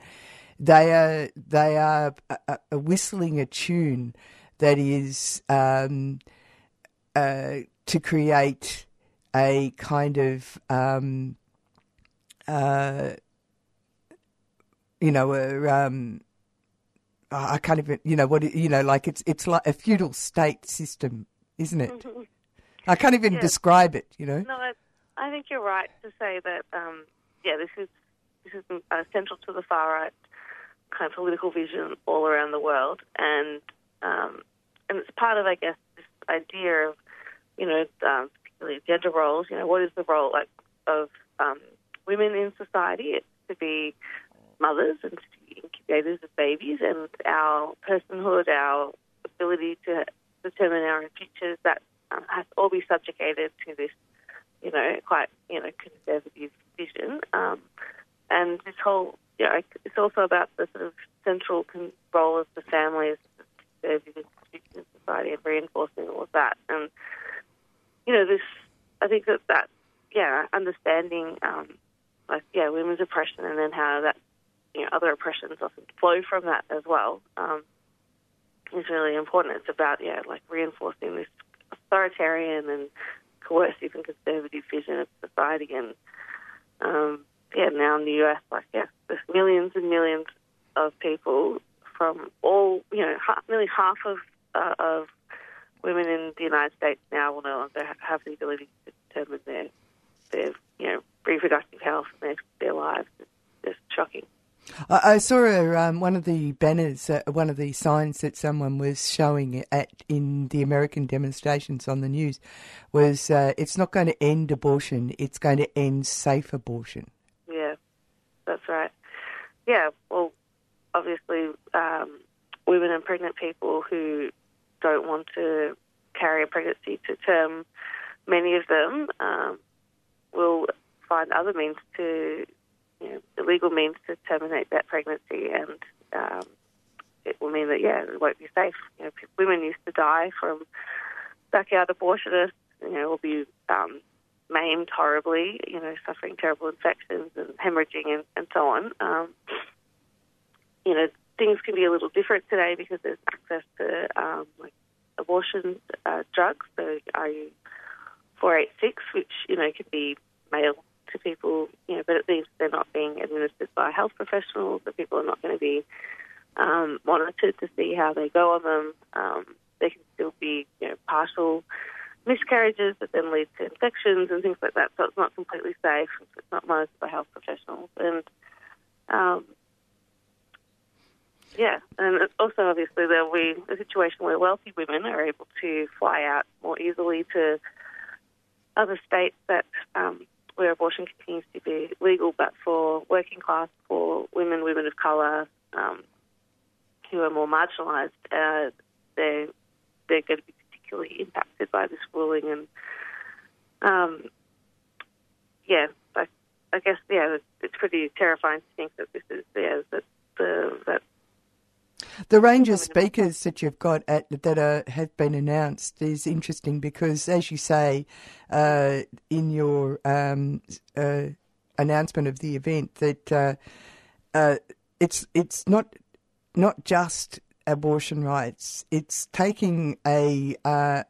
Speaker 3: They are they are a, a whistling a tune that is um, uh, to create a kind of um, uh, you know, a, um, I can't even, you know, what, you know, like it's it's like a feudal state system, isn't it?
Speaker 12: Mm-hmm.
Speaker 3: I can't even
Speaker 12: Yeah.
Speaker 3: describe it, you know.
Speaker 12: No, I, I think you're right to say that. Um, yeah, this is this is uh, central to the far right kind of political vision all around the world, and um, and it's part of, I guess, this idea of you know, um, particularly gender roles. You know, what is the role like of um, women in society? It's to be mothers and to incubators of babies, and our personhood, our ability to determine our own futures, that uh, has all be subjugated to this, you know, quite you know conservative vision. Um, and this whole, you know, it's also about the sort of central role of the family as a conservative institution in society and reinforcing all of that. And you know, this, I think that that, yeah, understanding, um, like, yeah, women's oppression and then how that, you know, other oppressions often flow from that as well, um, is really important. It's about, yeah, like reinforcing this authoritarian and coercive and conservative vision of society. And, um, yeah, now in the US, like, yeah, there's millions and millions of people from all, you know, ha- nearly half of, uh, of women in the United States now will no longer have the ability to determine their, their you know, reproductive health and their, their lives. It's just shocking.
Speaker 3: I, I saw a, um, one of the banners, uh, one of the signs that someone was showing at in the American demonstrations on the news was uh, it's not going to end abortion, it's going to end safe abortion.
Speaker 12: Yeah, that's right. Yeah, well, obviously, um, women and pregnant people who don't want to carry a pregnancy to term, many of them um, will find other means to, illegal means to terminate that pregnancy, and um, it will mean that yeah, it won't be safe. You know, women used to die from backyard abortionists. You know, will be um, maimed horribly. You know, suffering terrible infections and hemorrhaging and, and so on. Um, you know, things can be a little different today because there's access to um, like abortion uh, drugs. So, are you 486, which you know could be mailed to people, you know, but at least they're not being administered by health professionals. That people are not going to be um, monitored to see how they go on them. Um, they can still be, you know, partial miscarriages that then lead to infections and things like that. So it's not completely safe. It's not monitored by health professionals. And um, yeah, and also obviously there'll be a situation where wealthy women are able to fly out more easily to other states that um, where abortion continues to be legal, but for working class, for women, women of colour, um, who are more marginalised, uh, they're they're going to be particularly impacted by this ruling, and um, yeah, I, I guess yeah, it's pretty terrifying to think that this is yeah that the that
Speaker 3: the range of speakers that you've got at, that are, have been announced is interesting because, as you say uh, in your um, uh, announcement of the event, that uh, uh it's it's not not just abortion rights; it's taking a uh,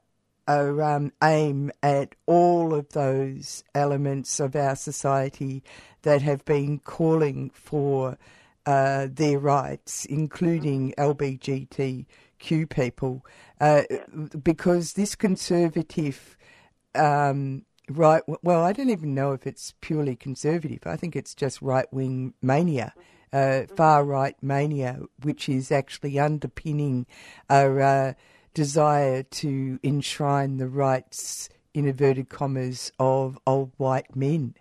Speaker 3: a um, aim at all of those elements of our society that have been calling for uh, their rights, including LBGTQ people, uh, because this conservative um, right, well, I don't even know if it's purely conservative. I think it's just right wing mania. Uh, far right mania, which is actually underpinning our uh, desire to enshrine the rights, in inverted commas, of old white men.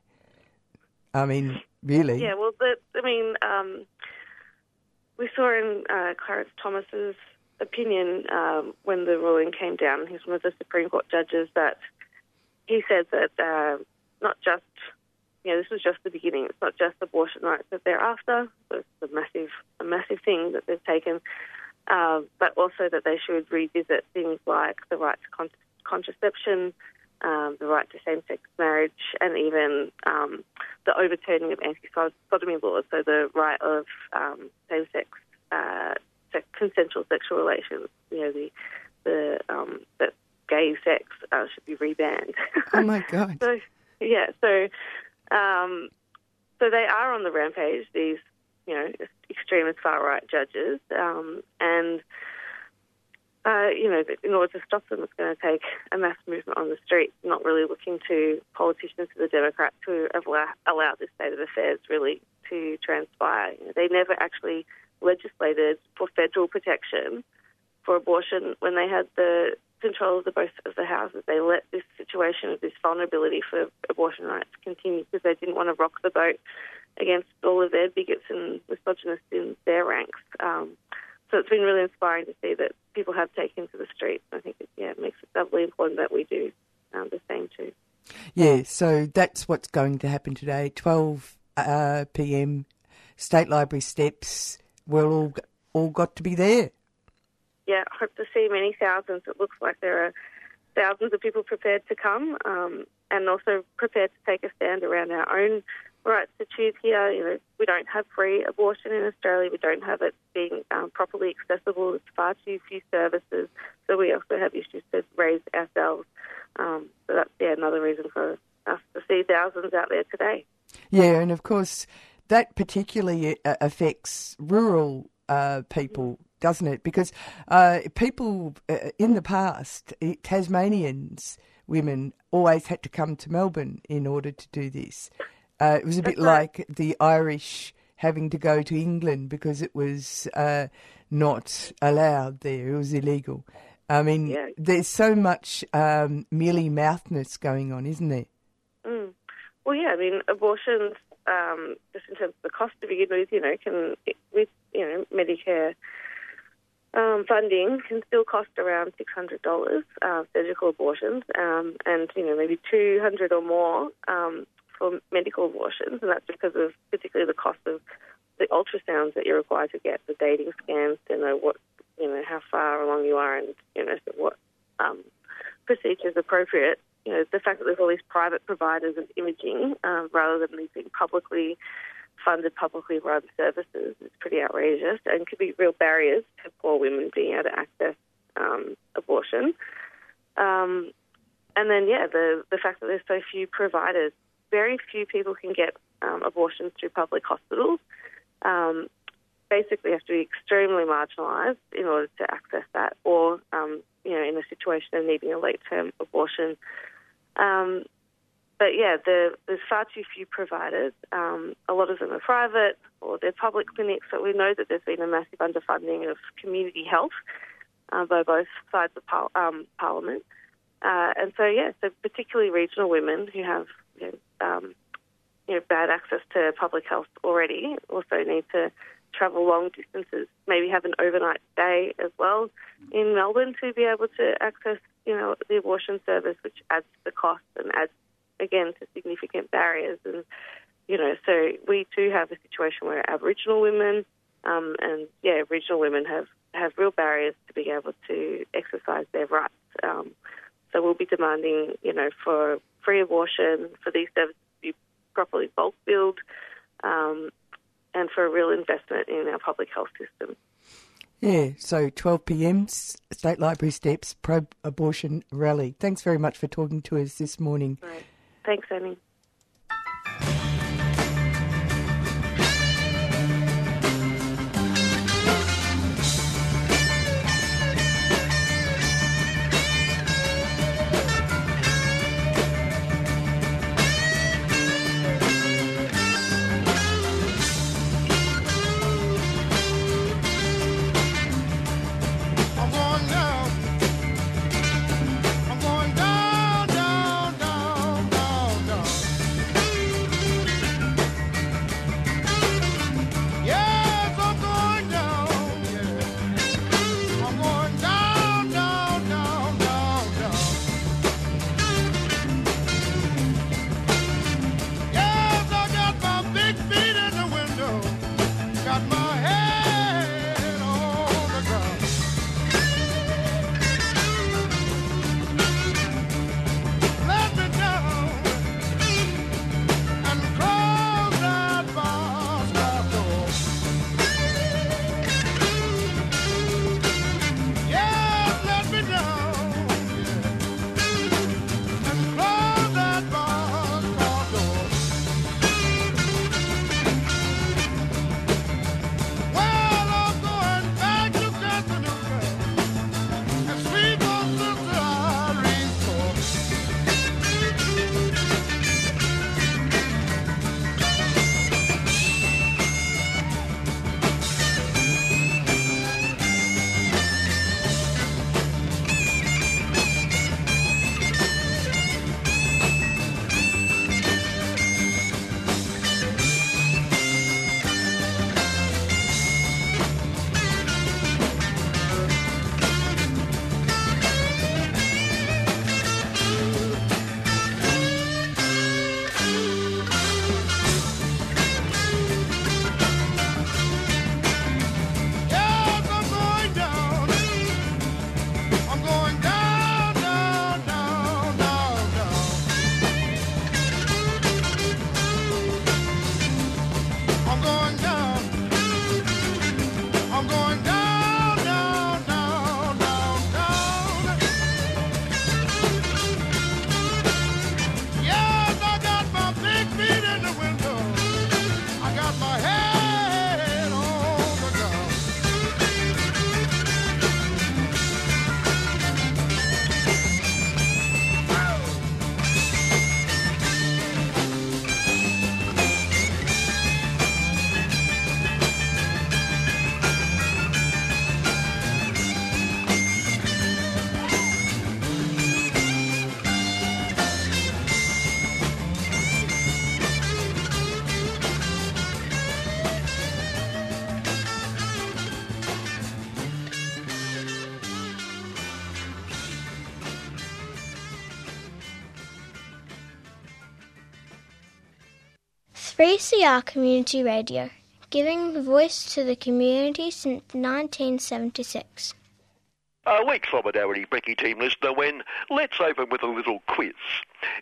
Speaker 3: I mean, really?
Speaker 12: Yeah, well, the, I mean, um, we saw in uh, Clarence Thomas's opinion um, when the ruling came down, he's one of the Supreme Court judges, that he said that uh, not just, you know, this was just the beginning. It's not just abortion rights that they're after. It's a massive, a massive thing that they've taken, uh, but also that they should revisit things like the right to con- contraception, um, the right to same-sex marriage, and even um, the overturning of anti-sodomy laws, so the right of um, same-sex uh, consensual sexual relations. You know, the the um, that gay sex uh, should be rebanned.
Speaker 3: Oh my (laughs) god!
Speaker 12: so yeah, so um, so they are on the rampage. These you know extremist far right judges, um, you know, in order to stop them, it's going to take a mass movement on the streets, not really looking to politicians to the Democrats to allow, allow this state of affairs really to transpire. You know, they never actually legislated for federal protection for abortion when they had the control of the both of the houses. They let this situation of this vulnerability for abortion rights continue because they didn't want to rock the boat against all of their bigots and misogynists in their ranks. Um, so it's been really inspiring to see that people have taken to the streets. I think it, yeah, it makes it doubly important that we do um, the same too.
Speaker 3: Yeah, so that's what's going to happen today. 12 uh, p.m. State Library steps. We're all all got to be there.
Speaker 12: Yeah, I hope to see many thousands. It looks like there are thousands of people prepared to come um, and also prepared to take a stand around our own rights to choose here. You know, we don't have free abortion in Australia. We don't have it being um, properly accessible. There's far too few services. So we also have issues to raise ourselves. Um, so that's yeah another reason for us to see thousands out there today.
Speaker 3: Yeah, and of course that particularly uh, affects rural uh, people. Doesn't it? Because uh, people uh, in the past, Tasmanians women always had to come to Melbourne in order to do this. Uh, it was a bit like the Irish having to go to England because it was uh, not allowed there. It was illegal. I mean, yeah. there's so much um, mealy mouthness going on, isn't there?
Speaker 12: Mm. Well, yeah. I mean, abortions, um, just in terms of the cost to begin with, you know, can with you know Medicare. Um, funding can still cost around six hundred dollars uh, surgical abortions, um, and you know maybe two hundred or more um, for medical abortions, and that's because of particularly the cost of the ultrasounds that you're required to get, the dating scans to know what you know how far along you are, and you know what um, appropriate. You know the fact that there's all these private providers of imaging um, rather than these being publicly funded, publicly run services is pretty outrageous, and could be real barriers to poor women being able to access um, abortion. Um, and then, yeah, the, the fact that there's so few providers. Very few people can get um, abortions through public hospitals. Um, basically, have to be extremely marginalised in order to access that, or um, you know, in a situation of needing a late-term abortion. Um, but yeah, there, there's far too few providers. Um, a lot of them are private or they're public clinics, but we know that there's been a massive underfunding of community health uh, by both sides of par- um, Parliament. Uh, and so, yeah, so particularly regional women who have you know, um, you know, bad access to public health already also need to travel long distances, maybe have an overnight stay as well in Melbourne to be able to access, you know, the abortion service, which adds to the cost and adds again to significant barriers. And you know, so we do have a situation where Aboriginal women um, and yeah, regional women have have real barriers to being able to exercise their rights. Um, so we'll be demanding, you know, for free abortion, for these services to be properly bulk billed, um, and for a real investment in our public health system.
Speaker 3: Yeah, so 12 p.m. State Library Steps pro abortion rally. Thanks very much for talking to us this morning.
Speaker 12: Right. Thanks, Amy.
Speaker 13: Three CR Community Radio, giving voice to the community since 1976.
Speaker 14: A week solidarity, Brecky team listener, when let's open with a little quiz.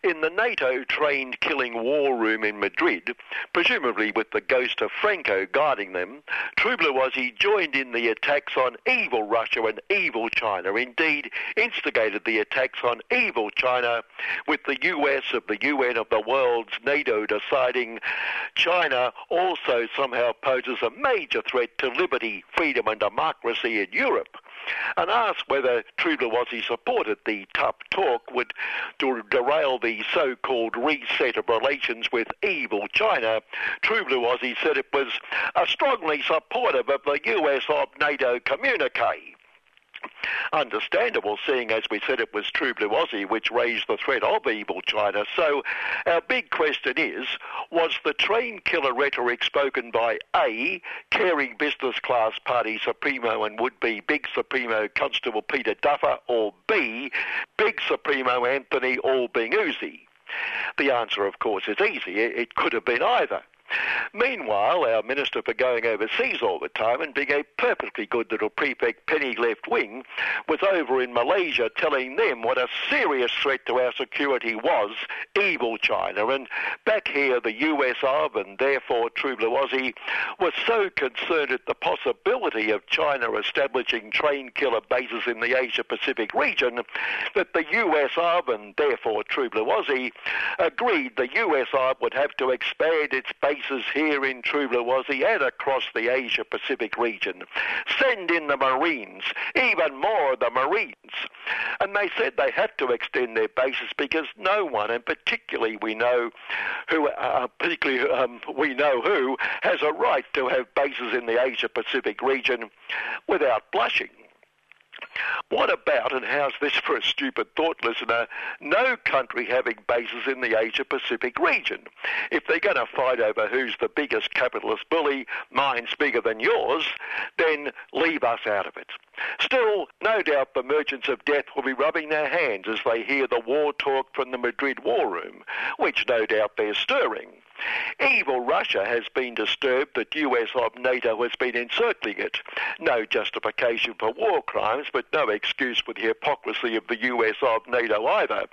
Speaker 14: in the NATO trained killing war room in Madrid, presumably with the ghost of Franco guiding them, True Blue Aussie joined in the attacks on evil Russia and evil China, indeed instigated the attacks on evil China, with the US of the UN of the world's NATO deciding China also somehow poses a major threat to liberty, freedom and democracy in Europe and asked whether Aussie supported the tough talk would der- derail the so-called reset of relations with evil China. Aussie said it was strongly supportive of the US of NATO communique. Understandable, seeing as we said it was True Blue Aussie which raised the threat of evil China. So our big question is, was the train killer rhetoric spoken by A, caring business class party Supremo and would-be big Supremo Constable Peter Duffer, or B, big Supremo Anthony Albing-Uzi? The answer, of course, is easy. It could have been either. Meanwhile, our Minister for going overseas all the time and being a perfectly good little prefect penny left wing was over in Malaysia telling them what a serious threat to our security was evil China. And back here, the US of and therefore True Blue Aussie was so concerned at the possibility of China establishing train killer bases in the Asia Pacific region that the US of and therefore True Blue Aussie agreed the US of would have to expand its bases here in True Blue Aussie and across the Asia Pacific region. Send in the Marines, even more the Marines. And they said they had to extend their bases because no one, and particularly we know who, uh, particularly um, we know who, has a right to have bases in the Asia Pacific region without blushing. What about, and how's this for a stupid thought listener, no country having bases in the Asia Pacific region? If they're going to fight over who's the biggest capitalist bully, mine's bigger than yours, then leave us out of it. Still, no doubt the merchants of death will be rubbing their hands as they hear the war talk from the Madrid war room, which no doubt they're stirring. Evil Russia has been disturbed that US of NATO has been encircling it. No justification for war crimes, but no excuse for the hypocrisy of the US of NATO either.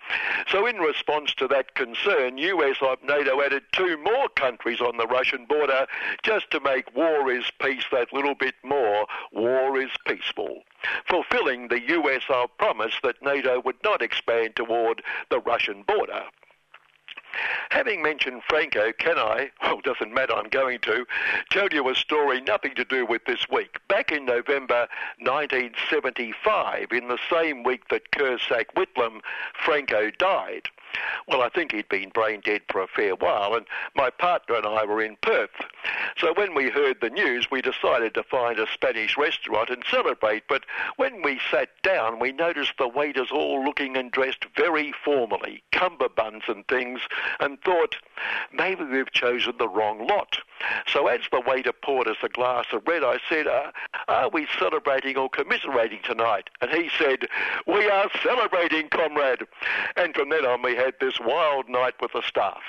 Speaker 14: So in response to that concern, US of NATO added two more countries on the Russian border just to make war is peace that little bit more. War is peaceful. Fulfilling the US of promise that NATO would not expand toward the Russian border. Having mentioned Franco, can I, well, doesn't matter, I'm going to, tell you a story nothing to do with this week. Back in November 1975, in the same week that Kerr sacked Whitlam, Franco died. Well, I think he'd been brain dead for a fair while, and my partner and I were in Perth. So when we heard the news, we decided to find a Spanish restaurant and celebrate. But when we sat down, we noticed the waiters all looking and dressed very formally, cummerbunds and things, and thought, maybe we've chosen the wrong lot. So as the waiter poured us a glass of red, I said, uh, are we celebrating or commiserating tonight? And he said, we are celebrating, comrade. And from then on, we had this wild night with the staff.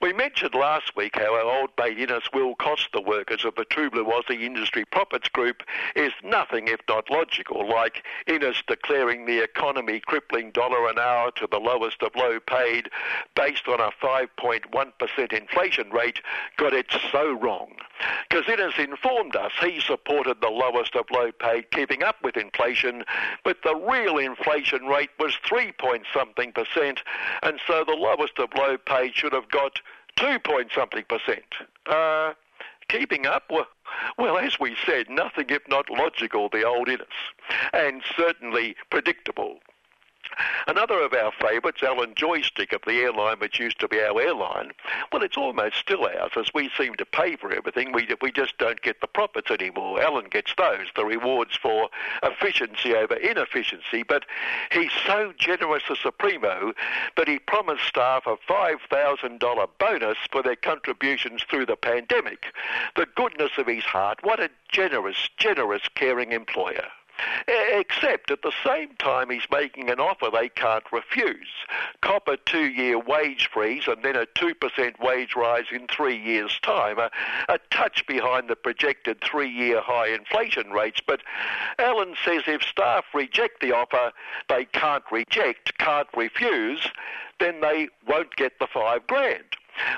Speaker 14: We mentioned last week how our old mate Innes will cost the workers of the Blue Industry Profits Group is nothing if not logical, like Innes declaring the economy crippling dollar an hour to the lowest of low paid based on a 5.1% inflation rate got it so wrong. Because Innes informed us he supported the lowest of low paid keeping up with inflation, but the real inflation rate was 3 point something percent, and so the lowest of low paid should have got 2 point something percent. Uh, keeping up? Well, as we said, nothing if not logical, the old and certainly predictable. Another of our favourites, Alan Joystick of the airline which used to be our airline, well, it's almost still ours as we seem to pay for everything. We, we just don't get the profits anymore. Alan gets those, the rewards for efficiency over inefficiency. But he's so generous a Supremo that he promised staff a $5,000 bonus for their contributions through the pandemic. The goodness of his heart, what a generous, generous, caring employer. Except at the same time he's making an offer they can't refuse. Copper two-year wage freeze and then a 2% wage rise in three years' time. A, a touch behind the projected three-year high inflation rates. But Allen says if staff reject the offer, they can't reject, can't refuse, then they won't get the five grand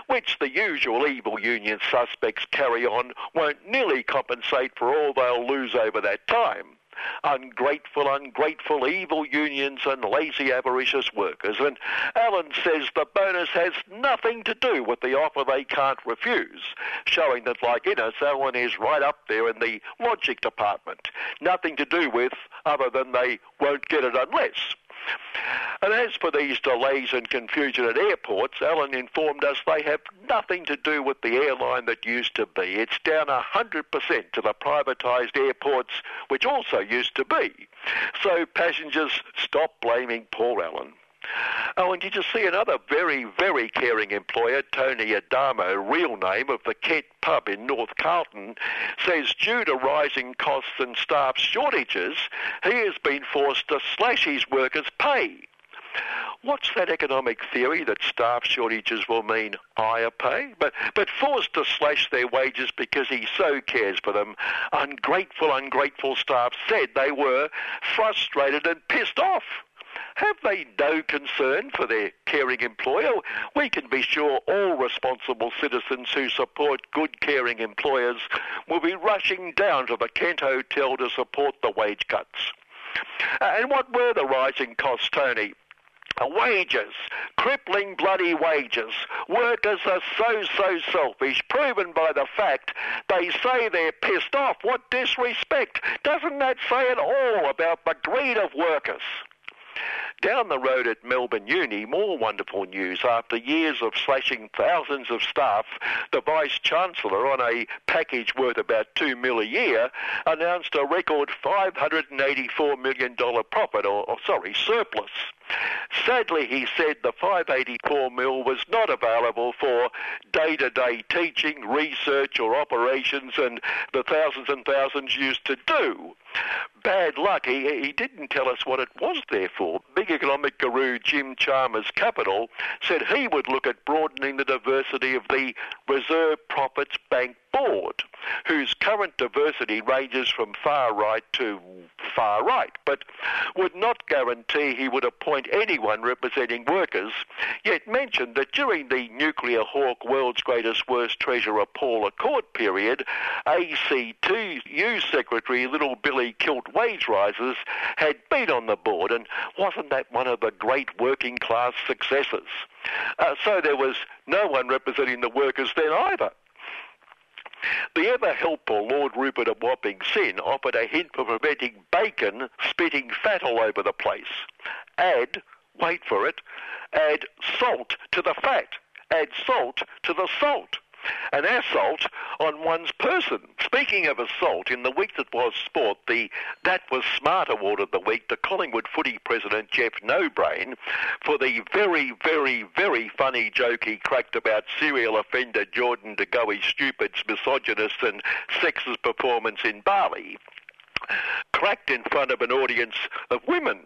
Speaker 14: which the usual evil union suspects carry on won't nearly compensate for all they'll lose over that time. Ungrateful, ungrateful, evil unions and lazy, avaricious workers. And Allen says the bonus has nothing to do with the offer they can't refuse, showing that, like Innes, Allen is right up there in the logic department. Nothing to do with other than they won't get it unless. And as for these delays and confusion at airports, Allen informed us they have nothing to do with the airline that used to be. It's down 100% to the privatised airports, which also used to be. So passengers stop blaming poor Allen. Oh, and did you see another very, very caring employer, Tony Adamo, real name of the Kent pub in North Carlton, says due to rising costs and staff shortages, he has been forced to slash his workers' pay. What's that economic theory that staff shortages will mean higher pay? But, but forced to slash their wages because he so cares for them. Ungrateful, ungrateful staff said they were frustrated and pissed off. Have they no concern for their caring employer? We can be sure all responsible citizens who support good caring employers will be rushing down to the Kent Hotel to support the wage cuts. And what were the rising costs, Tony? Uh, Wages, crippling bloody wages. Workers are so, so selfish, proven by the fact they say they're pissed off. What disrespect. Doesn't that say it all about the greed of workers? Down the road at Melbourne Uni, more wonderful news. After years of slashing thousands of staff, the Vice Chancellor, on a package worth about two mil a year, announced a record $584 million profit, or, or sorry, surplus. Sadly, he said the 584 mil was not available for day-to-day teaching, research or operations and the thousands and thousands used to do. Bad luck, he, he didn't tell us what it was there for. Big economic guru Jim Chalmers Capital said he would look at broadening the diversity of the Reserve Profits Bank Board, whose current diversity ranges from far right to far right, but would not guarantee he would appoint anyone representing workers, yet mentioned that during the nuclear hawk world's greatest worst treasurer Paul Accord period, ACTU Secretary Little Billy Kilt Wage Rises had been on the board, and wasn't that one of the great working class successes? Uh, so there was no one representing the workers then either. The ever helpful Lord Rupert of Wapping Sin offered a hint for preventing bacon spitting fat all over the place. Add, wait for it, add salt to the fat. Add salt to the salt. An assault on one's person. Speaking of assault, in the week that was sport, the That Was Smart Award of the week to Collingwood footy president Jeff Nobrain for the very, very, very funny joke he cracked about serial offender Jordan De Goey's stupid, misogynist and sexist performance in Bali cracked in front of an audience of women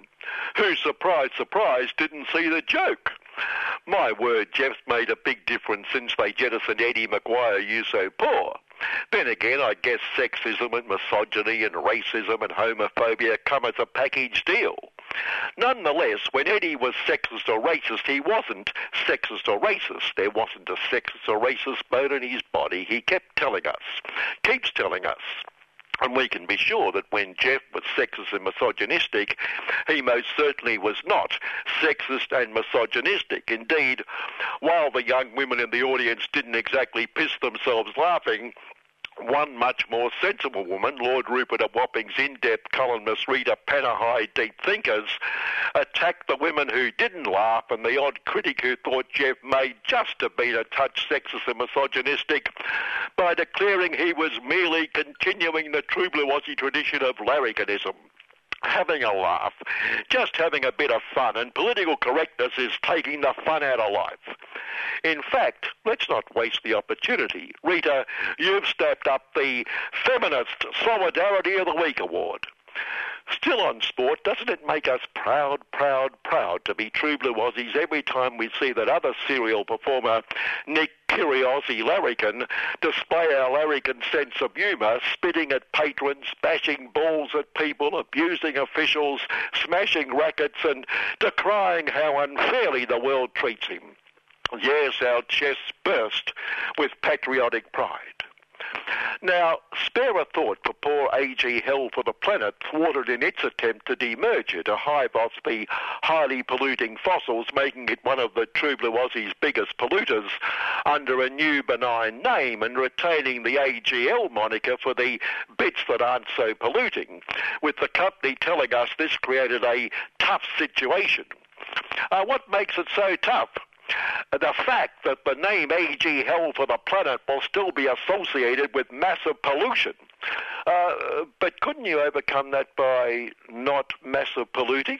Speaker 14: who, surprise, surprise, didn't see the joke. My word, Jeff's made a big difference since they jettisoned Eddie McGuire, you so poor. Then again, I guess sexism and misogyny and racism and homophobia come as a package deal. Nonetheless, when Eddie was sexist or racist, he wasn't sexist or racist. There wasn't a sexist or racist bone in his body. He kept telling us, keeps telling us. And we can be sure that when Jeff was sexist and misogynistic, he most certainly was not sexist and misogynistic. Indeed, while the young women in the audience didn't exactly piss themselves laughing, one much more sensible woman, Lord Rupert of Wapping's in-depth columnist Rita Panahi deep thinkers, attacked the women who didn't laugh and the odd critic who thought Jeff may just have been a touch sexist and misogynistic by declaring he was merely continuing the true blue Aussie tradition of larrikinism having a laugh, just having a bit of fun, and political correctness is taking the fun out of life. In fact, let's not waste the opportunity. Rita, you've stepped up the Feminist Solidarity of the Week award. Still on sport, doesn't it make us proud, proud, proud to be true blue Aussies every time we see that other serial performer, Nick Kyrgiossi Larrikin, display our larrikin sense of humour, spitting at patrons, bashing balls at people, abusing officials, smashing rackets and decrying how unfairly the world treats him. Yes, our chests burst with patriotic pride. Now, spare a thought for poor AG Hell for the Planet, thwarted in its attempt to demerge it, to hive off the highly polluting fossils, making it one of the True Blue Aussie's biggest polluters, under a new benign name and retaining the AGL moniker for the bits that aren't so polluting, with the company telling us this created a tough situation. Uh, what makes it so tough? The fact that the name AG Hell for the Planet will still be associated with massive pollution. Uh, but couldn't you overcome that by not massive polluting?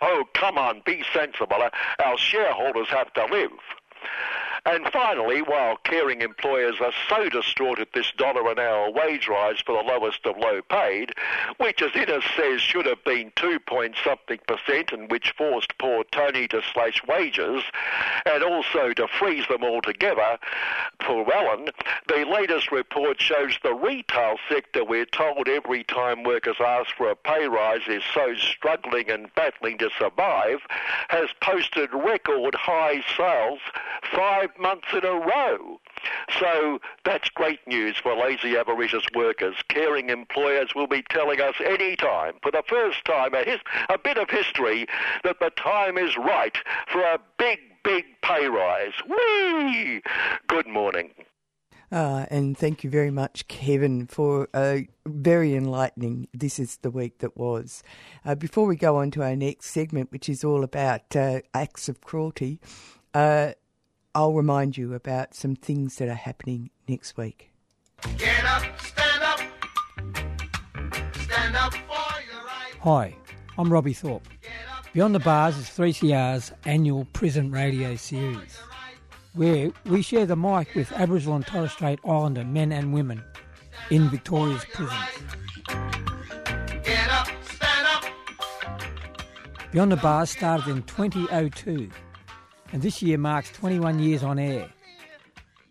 Speaker 14: Oh, come on, be sensible. Our shareholders have to live. And finally, while caring employers are so distraught at this dollar an hour wage rise for the lowest of low paid, which as Innes says should have been two point something percent and which forced poor Tony to slash wages and also to freeze them altogether for Alan, the latest report shows the retail sector we're told every time workers ask for a pay rise is so struggling and battling to survive, has posted record high sales five months in a row. So that's great news for lazy avaricious workers. Caring employers will be telling us any time, for the first time, a, his, a bit of history, that the time is right for a big, big pay rise. Whee! Good morning.
Speaker 3: Uh, and thank you very much, Kevin, for a very enlightening This is the Week That Was. Uh, before we go on to our next segment, which is all about uh, acts of cruelty, uh, I'll remind you about some things that are happening next week.
Speaker 2: Get up, stand up, stand up for your right.
Speaker 11: Hi, I'm Robbie Thorpe. Beyond the Bars is 3CR's annual prison radio series, where we share the mic with Aboriginal and Torres Strait Islander men and women in Victoria's prisons.
Speaker 2: Get up, stand up.
Speaker 11: Beyond the Bars started in 2002 and this year marks 21 years on air.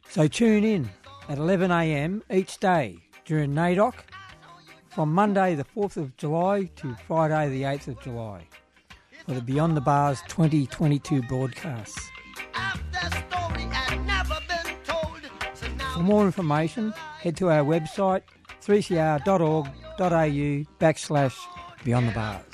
Speaker 11: So tune in at 11am each day during NAIDOC from Monday the 4th of July to Friday the 8th of July for the Beyond the Bars 2022 broadcasts. For more information, head to our website 3cr.org.au backslash Beyond the Bars.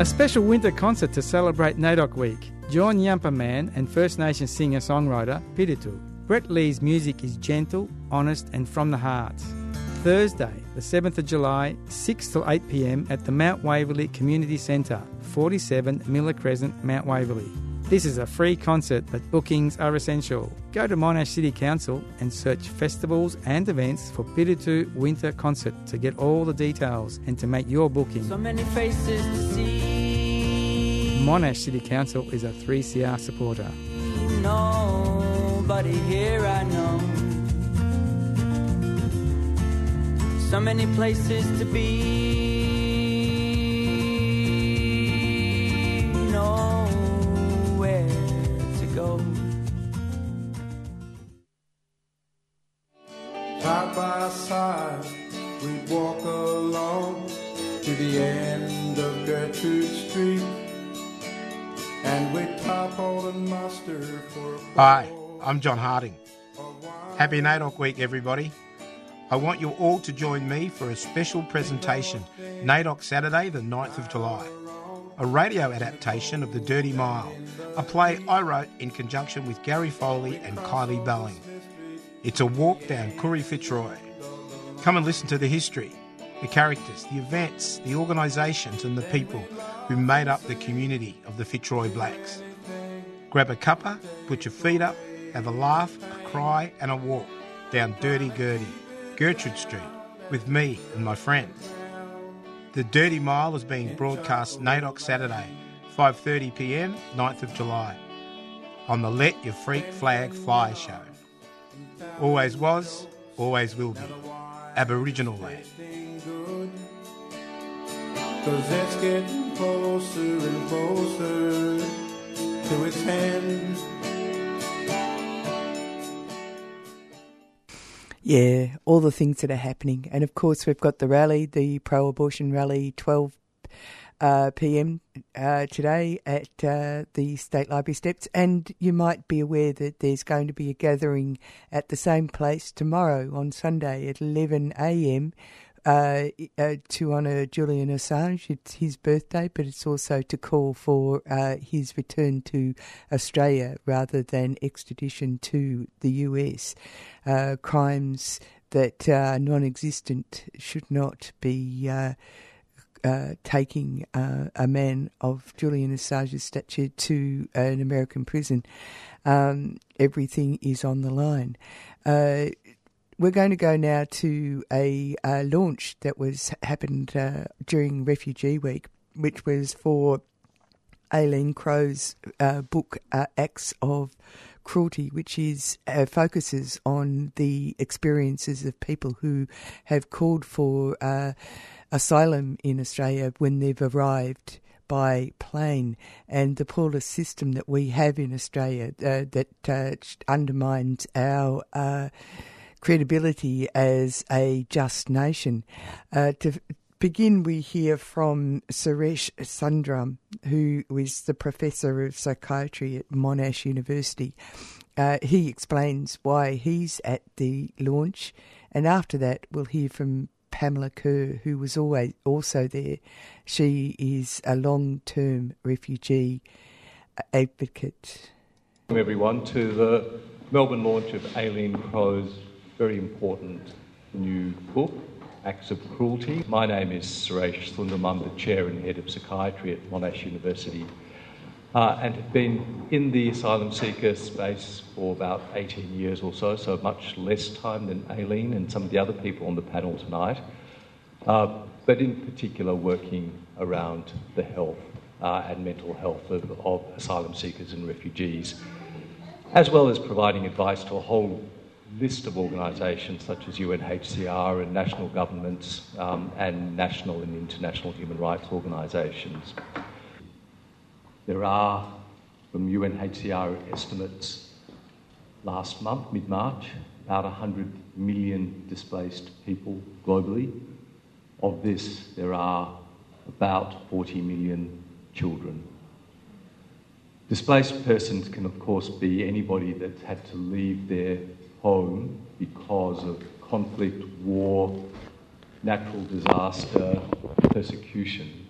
Speaker 4: A special winter concert to celebrate NAIDOC Week. John Yampa Man and First Nation singer-songwriter Piritu. Brett Lee's music is gentle, honest and from the heart. Thursday, the 7th of July, 6 till 8 pm at the Mount Waverley Community Centre, 47 Miller Crescent, Mount Waverley. This is a free concert, but bookings are essential. Go to Monash City Council and search festivals and events for Piritu Winter Concert to get all the details and to make your booking.
Speaker 15: So many faces to see.
Speaker 4: Monash City Council is a 3CR supporter.
Speaker 15: Nobody here I know. So many places to be. Nowhere to go.
Speaker 5: Side by side, we'd walk along to the end of Gertrude Street,
Speaker 6: Hi, I'm John Harding. Happy NAIDOC Week, everybody. I want you all to join me for a special presentation, NAIDOC Saturday, the 9th of July. A radio adaptation of The Dirty Mile, a play I wrote in conjunction with Gary Foley and Kylie Belling. It's a walk down Koori Fitzroy. Come and listen to the history, the characters, the events, the organisations, and the people who made up the community of the Fitzroy Blacks. Grab a cuppa, put your feet up, have a laugh, a cry, and a walk down Dirty Gertie, Gertrude Street, with me and my friends. The Dirty Mile is being broadcast NAIDOC Saturday, 5.30pm, 9th of July, on the Let Your Freak Flag Fly show. Always was, always will be. Aboriginal land.
Speaker 5: Cause it's getting closer and closer to its end.
Speaker 3: Yeah, all the things that are happening. And of course, we've got the rally, the pro abortion rally, 12 uh, p.m. Uh, today at uh, the State Library steps. And you might be aware that there's going to be a gathering at the same place tomorrow on Sunday at 11 a.m. Uh, uh, to honour Julian Assange. It's his birthday, but it's also to call for uh, his return to Australia rather than extradition to the US. Uh, crimes that are non existent should not be. Uh, uh, taking a man of Julian Assange's stature to an American prison. Um, everything is on the line we're going to go now to a uh, launch that was happened uh, during Refugee Week, which was for Aileen Crow's uh, book uh, Acts of Cruelty, which is uh, focuses on the experiences of people who have called for uh, asylum in Australia when they've arrived by plane. And the poorless system that we have in Australia that undermines our credibility as a just nation. Uh, to begin, we hear from Suresh Sundram, who is the professor of psychiatry at Monash University. Uh, he explains why he's at the launch, and after that, we'll hear from Pamela Kerr, who was always also there. She is a long-term refugee advocate.
Speaker 16: Welcome everyone to the Melbourne launch of Aileen Crow's very important new book, Acts of Cruelty. My name is Suresh Sundram. I'm the chair and head of psychiatry at Monash University uh, and have been in the asylum seeker space for about 18 years or so, so much less time than Aileen and some of the other people on the panel tonight, uh, but in particular working around the health uh, and mental health of, of asylum seekers and refugees, as well as providing advice to a whole list of organisations such as UNHCR and national governments um, and national and international human rights organisations. There are, from UNHCR estimates last month, mid March, about 100 million displaced people globally. Of this, there are about 40 million children. Displaced persons can, of course, be anybody that's had to leave their home because of conflict, war, natural disaster, persecution.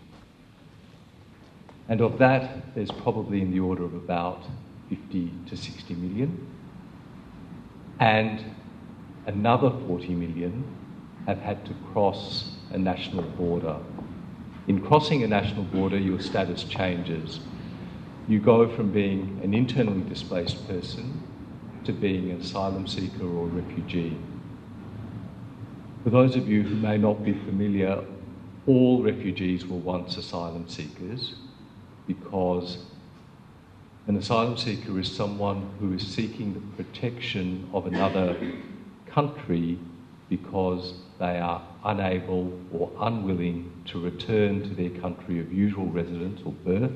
Speaker 16: And of that, there's probably in the order of about 50 to 60 million. And another 40 million have had to cross a national border. In crossing a national border, your status changes. You go from being an internally displaced person to being an asylum seeker or refugee. For those of you who may not be familiar, all refugees were once asylum seekers because an asylum seeker is someone who is seeking the protection of another country because they are unable or unwilling to return to their country of usual residence or birth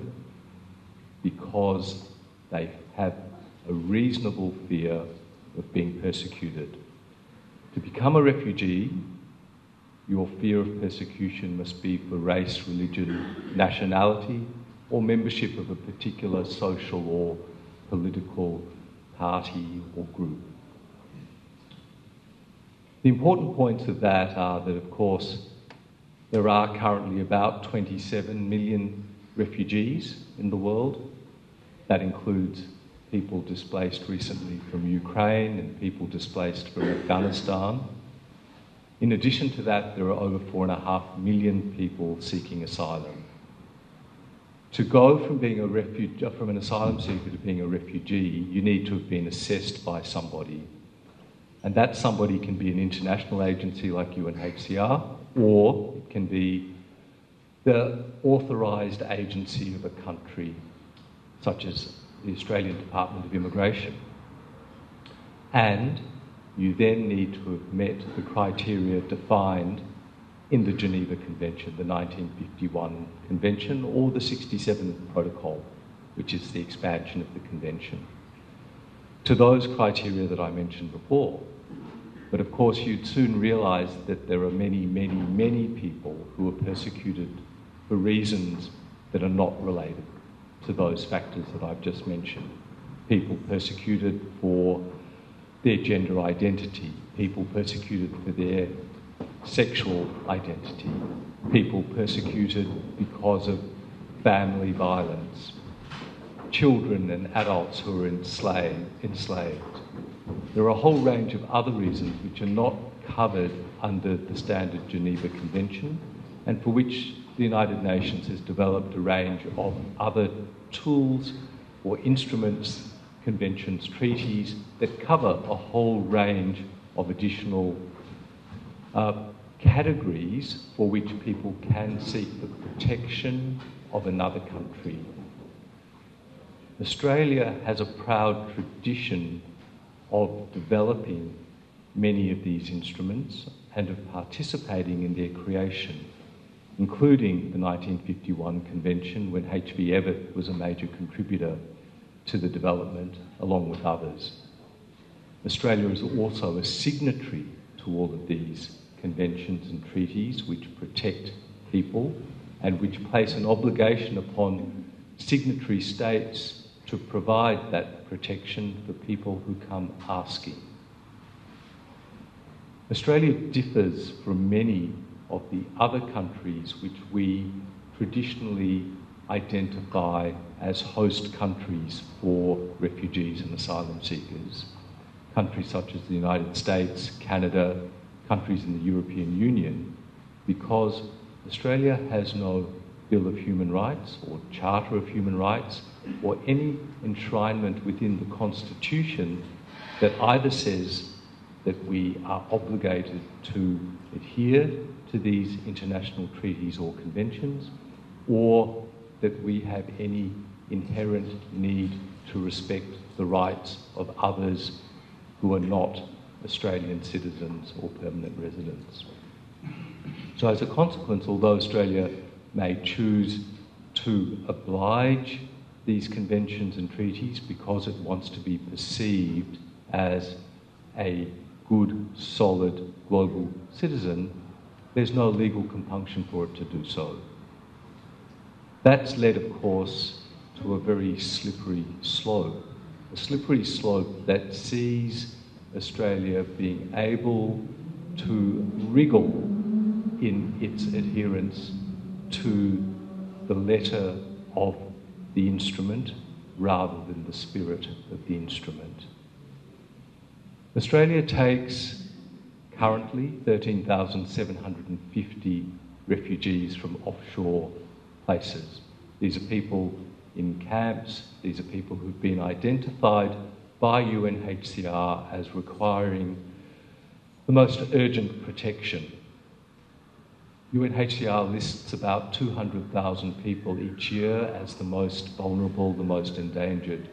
Speaker 16: because they have a reasonable fear of being persecuted. To become a refugee, your fear of persecution must be for race, religion, nationality, or membership of a particular social or political party or group. The important points of that are that, of course, there are currently about 27 million refugees in the world. That includes people displaced recently from Ukraine and people displaced from Afghanistan. In addition to that, there are over four and a half million people seeking asylum. To go from being a refugee, uh, from an asylum seeker to being a refugee, you need to have been assessed by somebody. And that somebody can be an international agency like UNHCR, or it can be the authorised agency of a country, such as the Australian Department of Immigration. And you then need to have met the criteria defined in the Geneva Convention, the 1951 Convention, or the 67th Protocol, which is the expansion of the Convention, to those criteria that I mentioned before. But of course, you'd soon realise that there are many, many, many people who are persecuted for reasons that are not related to those factors that I've just mentioned. People persecuted for their gender identity, people persecuted for their sexual identity, people persecuted because of family violence, children and adults who are enslaved, enslaved. There are a whole range of other reasons which are not covered under the standard Geneva Convention and for which the United Nations has developed a range of other tools or instruments, conventions, treaties that cover a whole range of additional uh, categories for which people can seek the protection of another country. Australia has a proud tradition of developing many of these instruments and of participating in their creation, including the 1951 Convention when H.V. Evatt was a major contributor to the development, along with others. Australia is also a signatory to all of these conventions and treaties which protect people and which place an obligation upon signatory states to provide that protection for people who come asking. Australia differs from many of the other countries which we traditionally identify as host countries for refugees and asylum seekers. Countries such as the United States, Canada, countries in the European Union, because Australia has no Bill of Human Rights or Charter of Human Rights or any enshrinement within the Constitution that either says that we are obligated to adhere to these international treaties or conventions or that we have any inherent need to respect the rights of others who are not Australian citizens or permanent residents. So, as a consequence, although Australia may choose to oblige these conventions and treaties because it wants to be perceived as a good, solid global citizen, there's no legal compunction for it to do so. That's led, of course, to a very slippery slope. A slippery slope that sees Australia being able to wriggle in its adherence to the letter of the instrument rather than the spirit of the instrument. Australia takes currently 13,750 refugees from offshore places. These are people in camps, these are people who've been identified by UNHCR as requiring the most urgent protection. UNHCR lists about 200,000 people each year as the most vulnerable, the most endangered.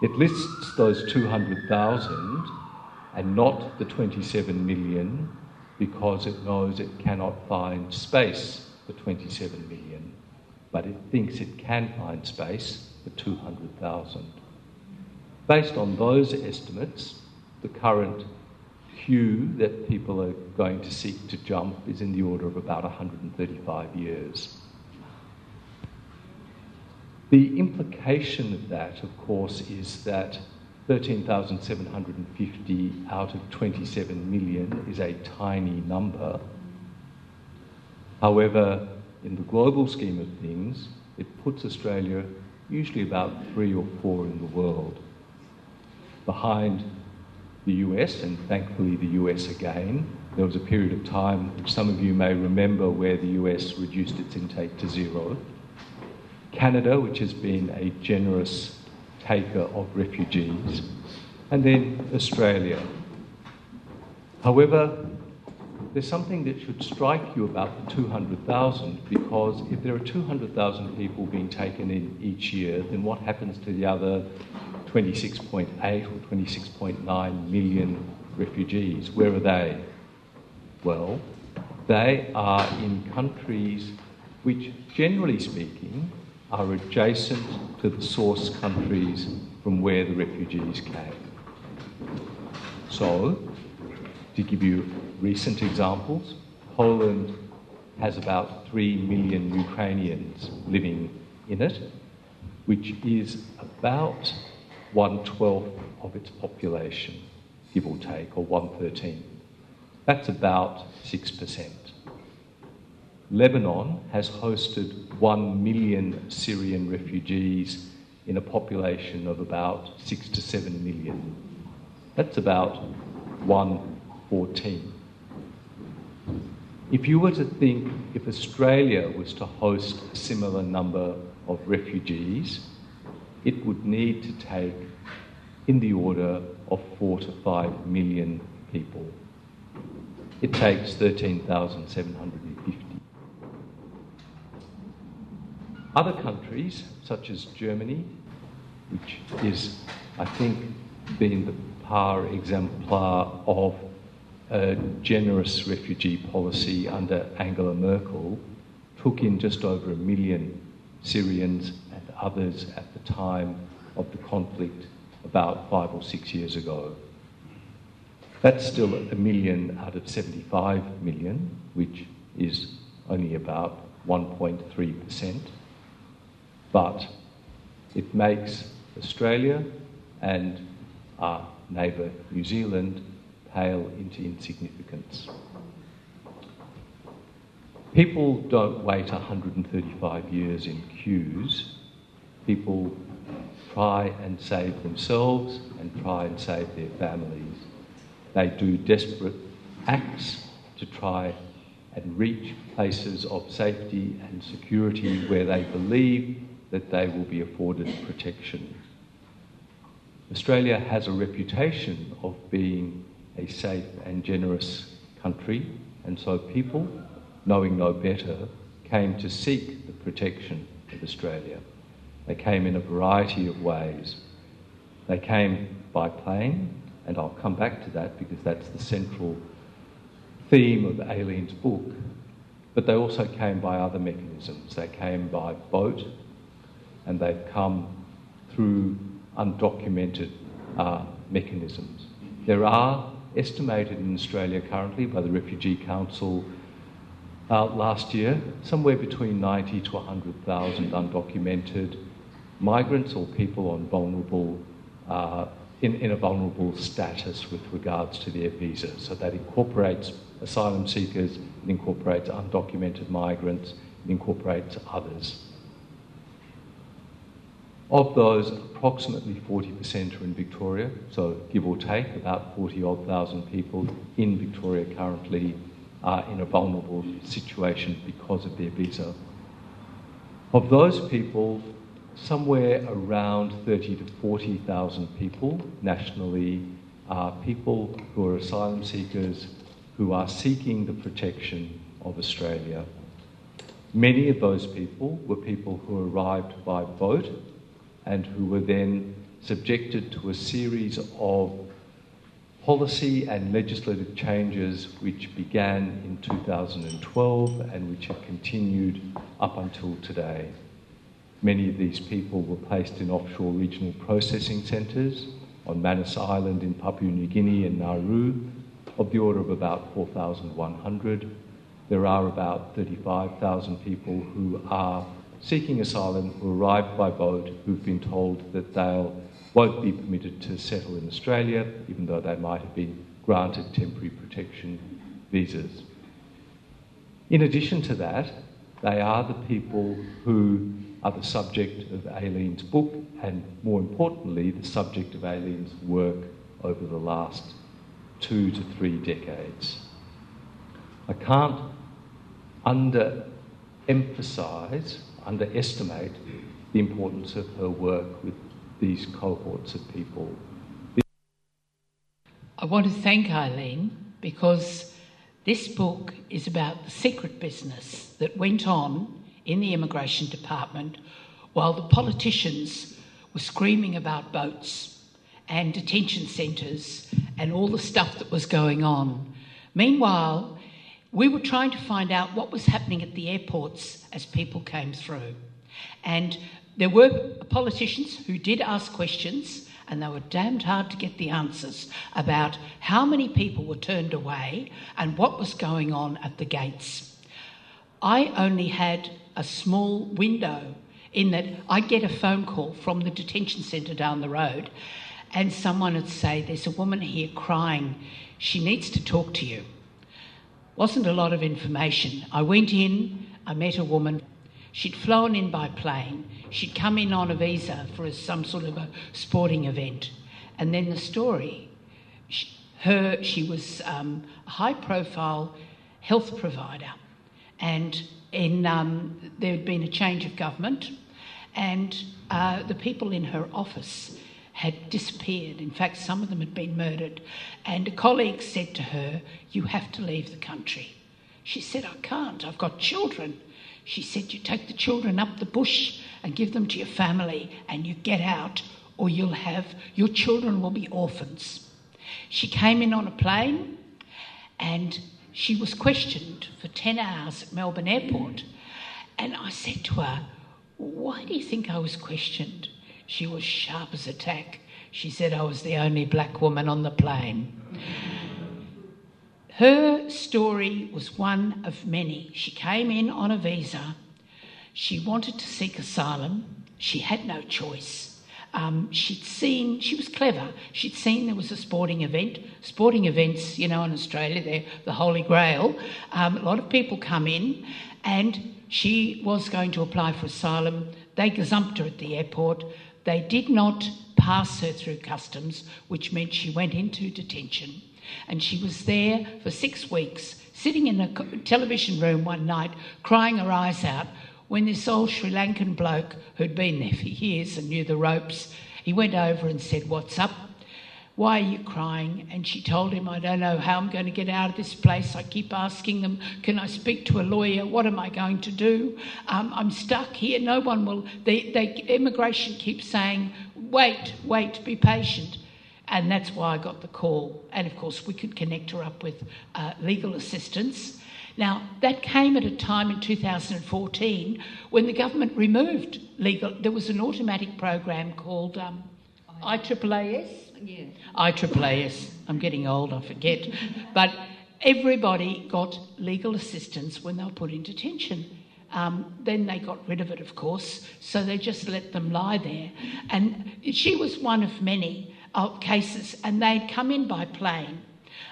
Speaker 16: It lists those 200,000 and not the 27 million because it knows it cannot find space for 27 million, but it thinks it can find space for 200,000. Based on those estimates, the current queue that people are going to seek to jump is in the order of about 135 years. The implication of that, of course, is that 13,750 out of 27 million is a tiny number. However, in the global scheme of things, it puts Australia usually about three or four in the world. Behind the US, and thankfully the US again. There was a period of time, which some of you may remember, where the US reduced its intake to zero. Canada, which has been a generous taker of refugees. And then Australia. However, there's something that should strike you about the 200,000 because if there are 200,000 people being taken in each year, then what happens to the other 26.8 or 26.9 million refugees? Where are they? Well, they are in countries which, generally speaking, are adjacent to the source countries from where the refugees came. So, to give you recent examples, Poland has about 3 million Ukrainians living in it, which is about one twelfth of its population, give or take, or one thirteenth. That's about 6%. Lebanon has hosted 1 million Syrian refugees in a population of about 6 to 7 million. That's about 114. If you were to think if Australia was to host a similar number of refugees, it would need to take in the order of 4 to 5 million people. It takes 13,750. Other countries, such as Germany, which is, I think, been the par exemplar of a generous refugee policy under Angela Merkel, took in just over a million Syrians and others at the time of the conflict about five or six years ago. That's still a million out of 75 million, which is only about 1.3%. But it makes Australia and our neighbour New Zealand pale into insignificance. People don't wait 135 years in queues. People try and save themselves and try and save their families. They do desperate acts to try and reach places of safety and security where they believe that they will be afforded protection. Australia has a reputation of being a safe and generous country, and so people, knowing no better, came to seek the protection of Australia. They came in a variety of ways. They came by plane, and I'll come back to that because that's the central theme of Aileen's book. But they also came by other mechanisms. They came by boat, and they've come through undocumented uh, mechanisms. There are estimated in Australia currently by the Refugee Council uh, last year somewhere between 90 to 100,000 undocumented migrants or people on vulnerable uh, in, in a vulnerable status with regards to their visa. So that incorporates asylum seekers, it incorporates undocumented migrants, it incorporates others. Of those, approximately 40% are in Victoria, so give or take, about 40 odd thousand people in Victoria currently are in a vulnerable situation because of their visa. Of those people, somewhere around 30 to 40,000 people nationally are people who are asylum seekers who are seeking the protection of Australia. Many of those people were people who arrived by boat and who were then subjected to a series of policy and legislative changes which began in 2012 and which have continued up until today. Many of these people were placed in offshore regional processing centres on Manus Island in Papua New Guinea and Nauru, of the order of about 4,100. There are about 35,000 people who are seeking asylum who arrived by boat who've been told that they'll won't be permitted to settle in Australia, even though they might have been granted temporary protection visas. In addition to that, they are the people who are the subject of Aileen's book and, more importantly, the subject of Aileen's work over the last two to three decades. I can't underemphasize underestimate the importance of her work with these cohorts of people.
Speaker 17: I want to thank Eileen because This book is about the secret business that went on in the immigration department while the politicians were screaming about boats and detention centres and all the stuff that was going on. Meanwhile, we were trying to find out what was happening at the airports as people came through. And there were politicians who did ask questions, and they were damned hard to get the answers about how many people were turned away and what was going on at the gates. I only had a small window in that I'd get a phone call from the detention centre down the road, and someone would say, There's a woman here crying, she needs to talk to you. Wasn't a lot of information. I went in, I met a woman. She'd flown in by plane. She'd come in on a visa for some sort of a sporting event. And then the story she, her, she was um, a high profile health provider. And in, um, there had been a change of government, and uh, the people in her office had disappeared. In fact, some of them had been murdered. And a colleague said to her, You have to leave the country. She said, I can't, I've got children. She said, You take the children up the bush and give them to your family, and you get out, or you'll have your children will be orphans. She came in on a plane and she was questioned for 10 hours at Melbourne Airport. And I said to her, Why do you think I was questioned? She was sharp as a tack. She said I was the only black woman on the plane. Her story was one of many. She came in on a visa. She wanted to seek asylum. She had no choice. Um, she'd seen, she was clever. She'd seen there was a sporting event. Sporting events, you know, in Australia, they're the holy grail. Um, a lot of people come in, and she was going to apply for asylum. They gazumped her at the airport. They did not pass her through customs, which meant she went into detention. And she was there for six weeks, sitting in a television room one night, crying her eyes out, when this old Sri Lankan bloke who'd been there for years and knew the ropes, he went over and said, What's up? Why are you crying? And she told him, I don't know how I'm going to get out of this place. I keep asking them, Can I speak to a lawyer? What am I going to do? Um, I'm stuck here. No one will. The, the immigration keeps saying, Wait, wait, be patient. And that's why I got the call. And of course, we could connect her up with uh, legal assistance. Now, that came at a time in 2014 when the government removed legal. There was an automatic program called um, IAAS.
Speaker 18: Yeah.
Speaker 17: IAAS. I'm getting old, I forget. But everybody got legal assistance when they were put in detention. Um, then they got rid of it, of course, so they just let them lie there. And she was one of many uh, cases, and they'd come in by plane.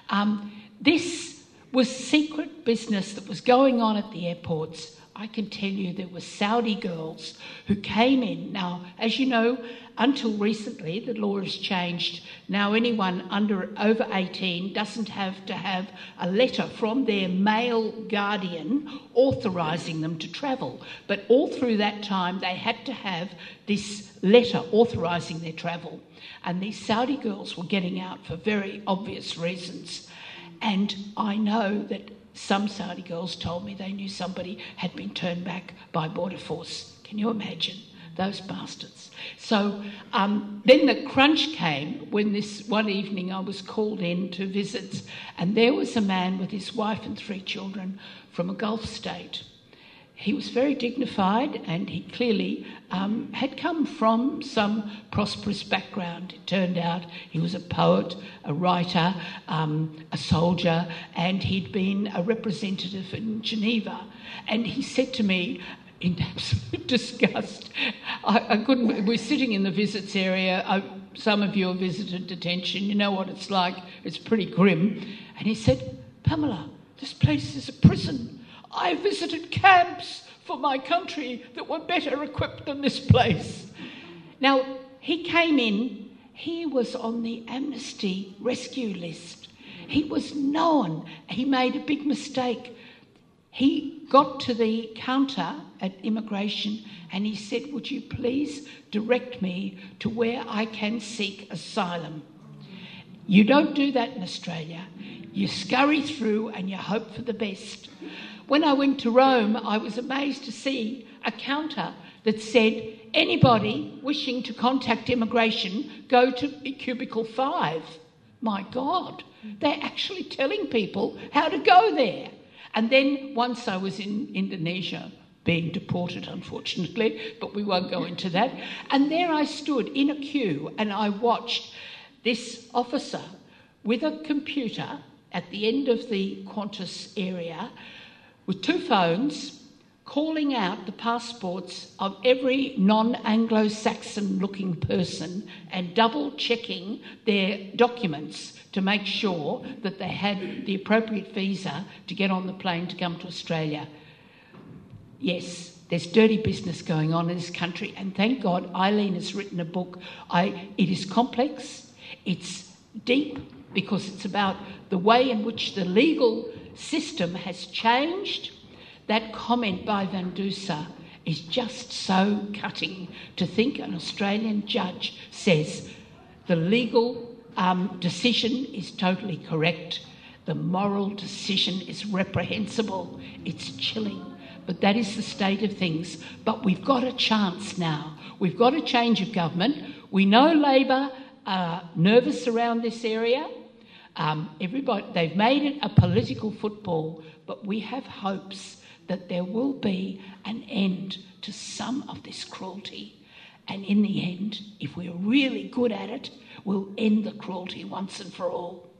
Speaker 17: Um, this was secret business that was going on at the airports. I can tell you there were Saudi girls who came in. Now, as you know, until recently, the law has changed. Now, anyone under over 18 doesn't have to have a letter from their male guardian authorising them to travel. But all through that time, they had to have this letter authorising their travel. And these Saudi girls were getting out for very obvious reasons. And I know that some Saudi girls told me they knew somebody had been turned back by Border Force. Can you imagine? Those bastards. So um, then the crunch came when this one evening I was called in to visit, and there was a man with his wife and three children from a Gulf state. He was very dignified and he clearly um, had come from some prosperous background. It turned out he was a poet, a writer, um, a soldier, and he'd been a representative in Geneva. And he said to me, in absolute (laughs) disgust, I, I couldn't. We're sitting in the visits area. I, some of you have visited detention. You know what it's like. It's pretty grim. And he said, Pamela, this place is a prison. I visited camps for my country that were better equipped than this place. Now, he came in, he was on the amnesty rescue list. He was known. He made a big mistake. He got to the counter at immigration and he said, Would you please direct me to where I can seek asylum? You don't do that in Australia. You scurry through and you hope for the best. When I went to Rome, I was amazed to see a counter that said, anybody wishing to contact immigration, go to cubicle five. My God, they're actually telling people how to go there. And then once I was in Indonesia, being deported, unfortunately, but we won't go into that. And there I stood in a queue and I watched this officer with a computer at the end of the Qantas area with two phones calling out the passports of every non Anglo Saxon looking person and double checking their documents to make sure that they had the appropriate visa to get on the plane to come to Australia. Yes, there's dirty business going on in this country, and thank God Eileen has written a book. I, it is complex, it's deep, because it's about the way in which the legal system has changed. That comment by Van Duser is just so cutting to think an Australian judge says the legal um, decision is totally correct, the moral decision is reprehensible, it's chilling. But that is the state of things. But we've got a chance now. We've got a change of government. We know Labor are nervous around this area. Um, everybody, they've made it a political football, but we have hopes that there will be an end to some of this cruelty. And in the end, if we're really good at it, we'll end the cruelty once and for all.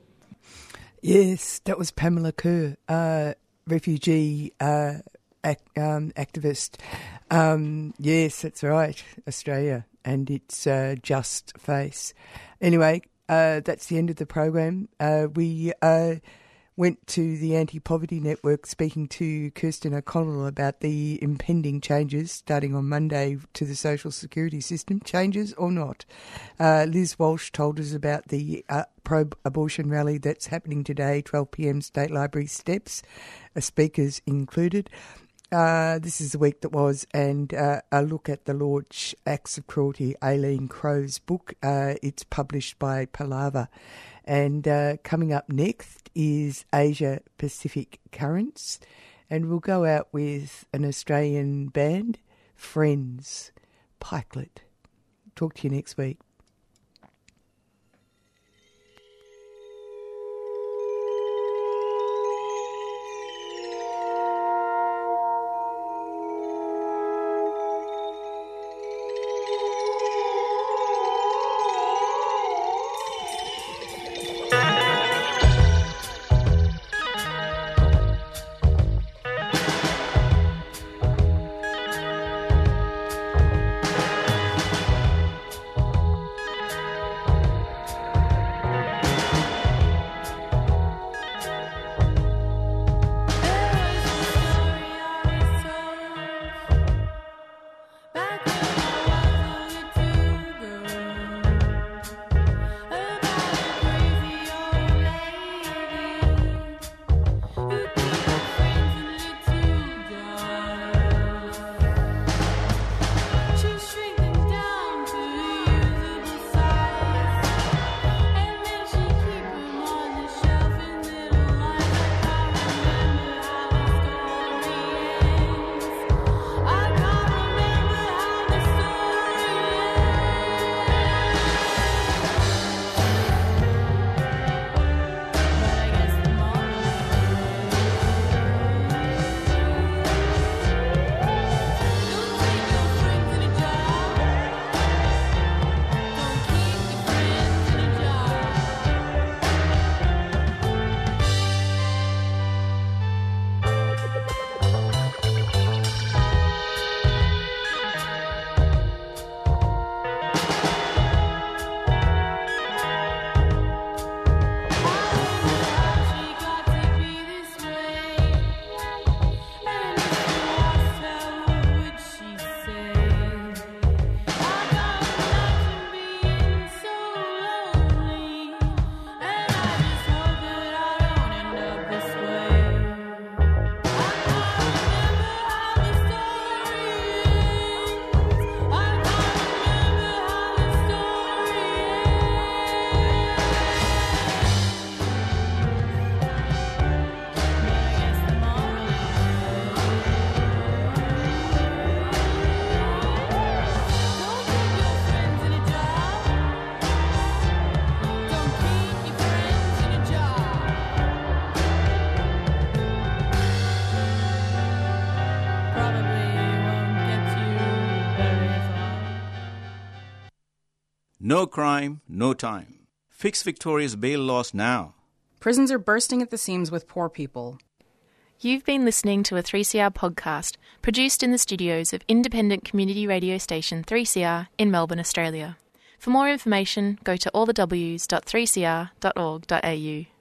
Speaker 3: Yes, that was Pamela Kerr, uh, refugee uh, um, activist. Um, yes, that's right, Australia and its uh, just face. Anyway, uh, that's the end of the program. Uh, we uh, went to the Anti Poverty Network speaking to Kirsten O'Connell about the impending changes starting on Monday to the social security system, changes or not. Uh, Liz Walsh told us about the uh, pro abortion rally that's happening today, 12 pm, State Library steps, uh, speakers included. Uh, this is the week that was, and uh, a look at the launch Acts of Cruelty, Aileen Crow's book. Uh, it's published by Palava. And uh, coming up next is Asia Pacific Currents, and we'll go out with an Australian band, Friends, Pikelet. Talk to you next week.
Speaker 19: No crime, no time. Fix Victoria's bail laws now.
Speaker 18: Prisons are bursting at the seams with poor people.
Speaker 20: You've been listening to a 3CR podcast produced in the studios of independent community radio station 3CR in Melbourne, Australia. For more information, go to allthews.3cr.org.au.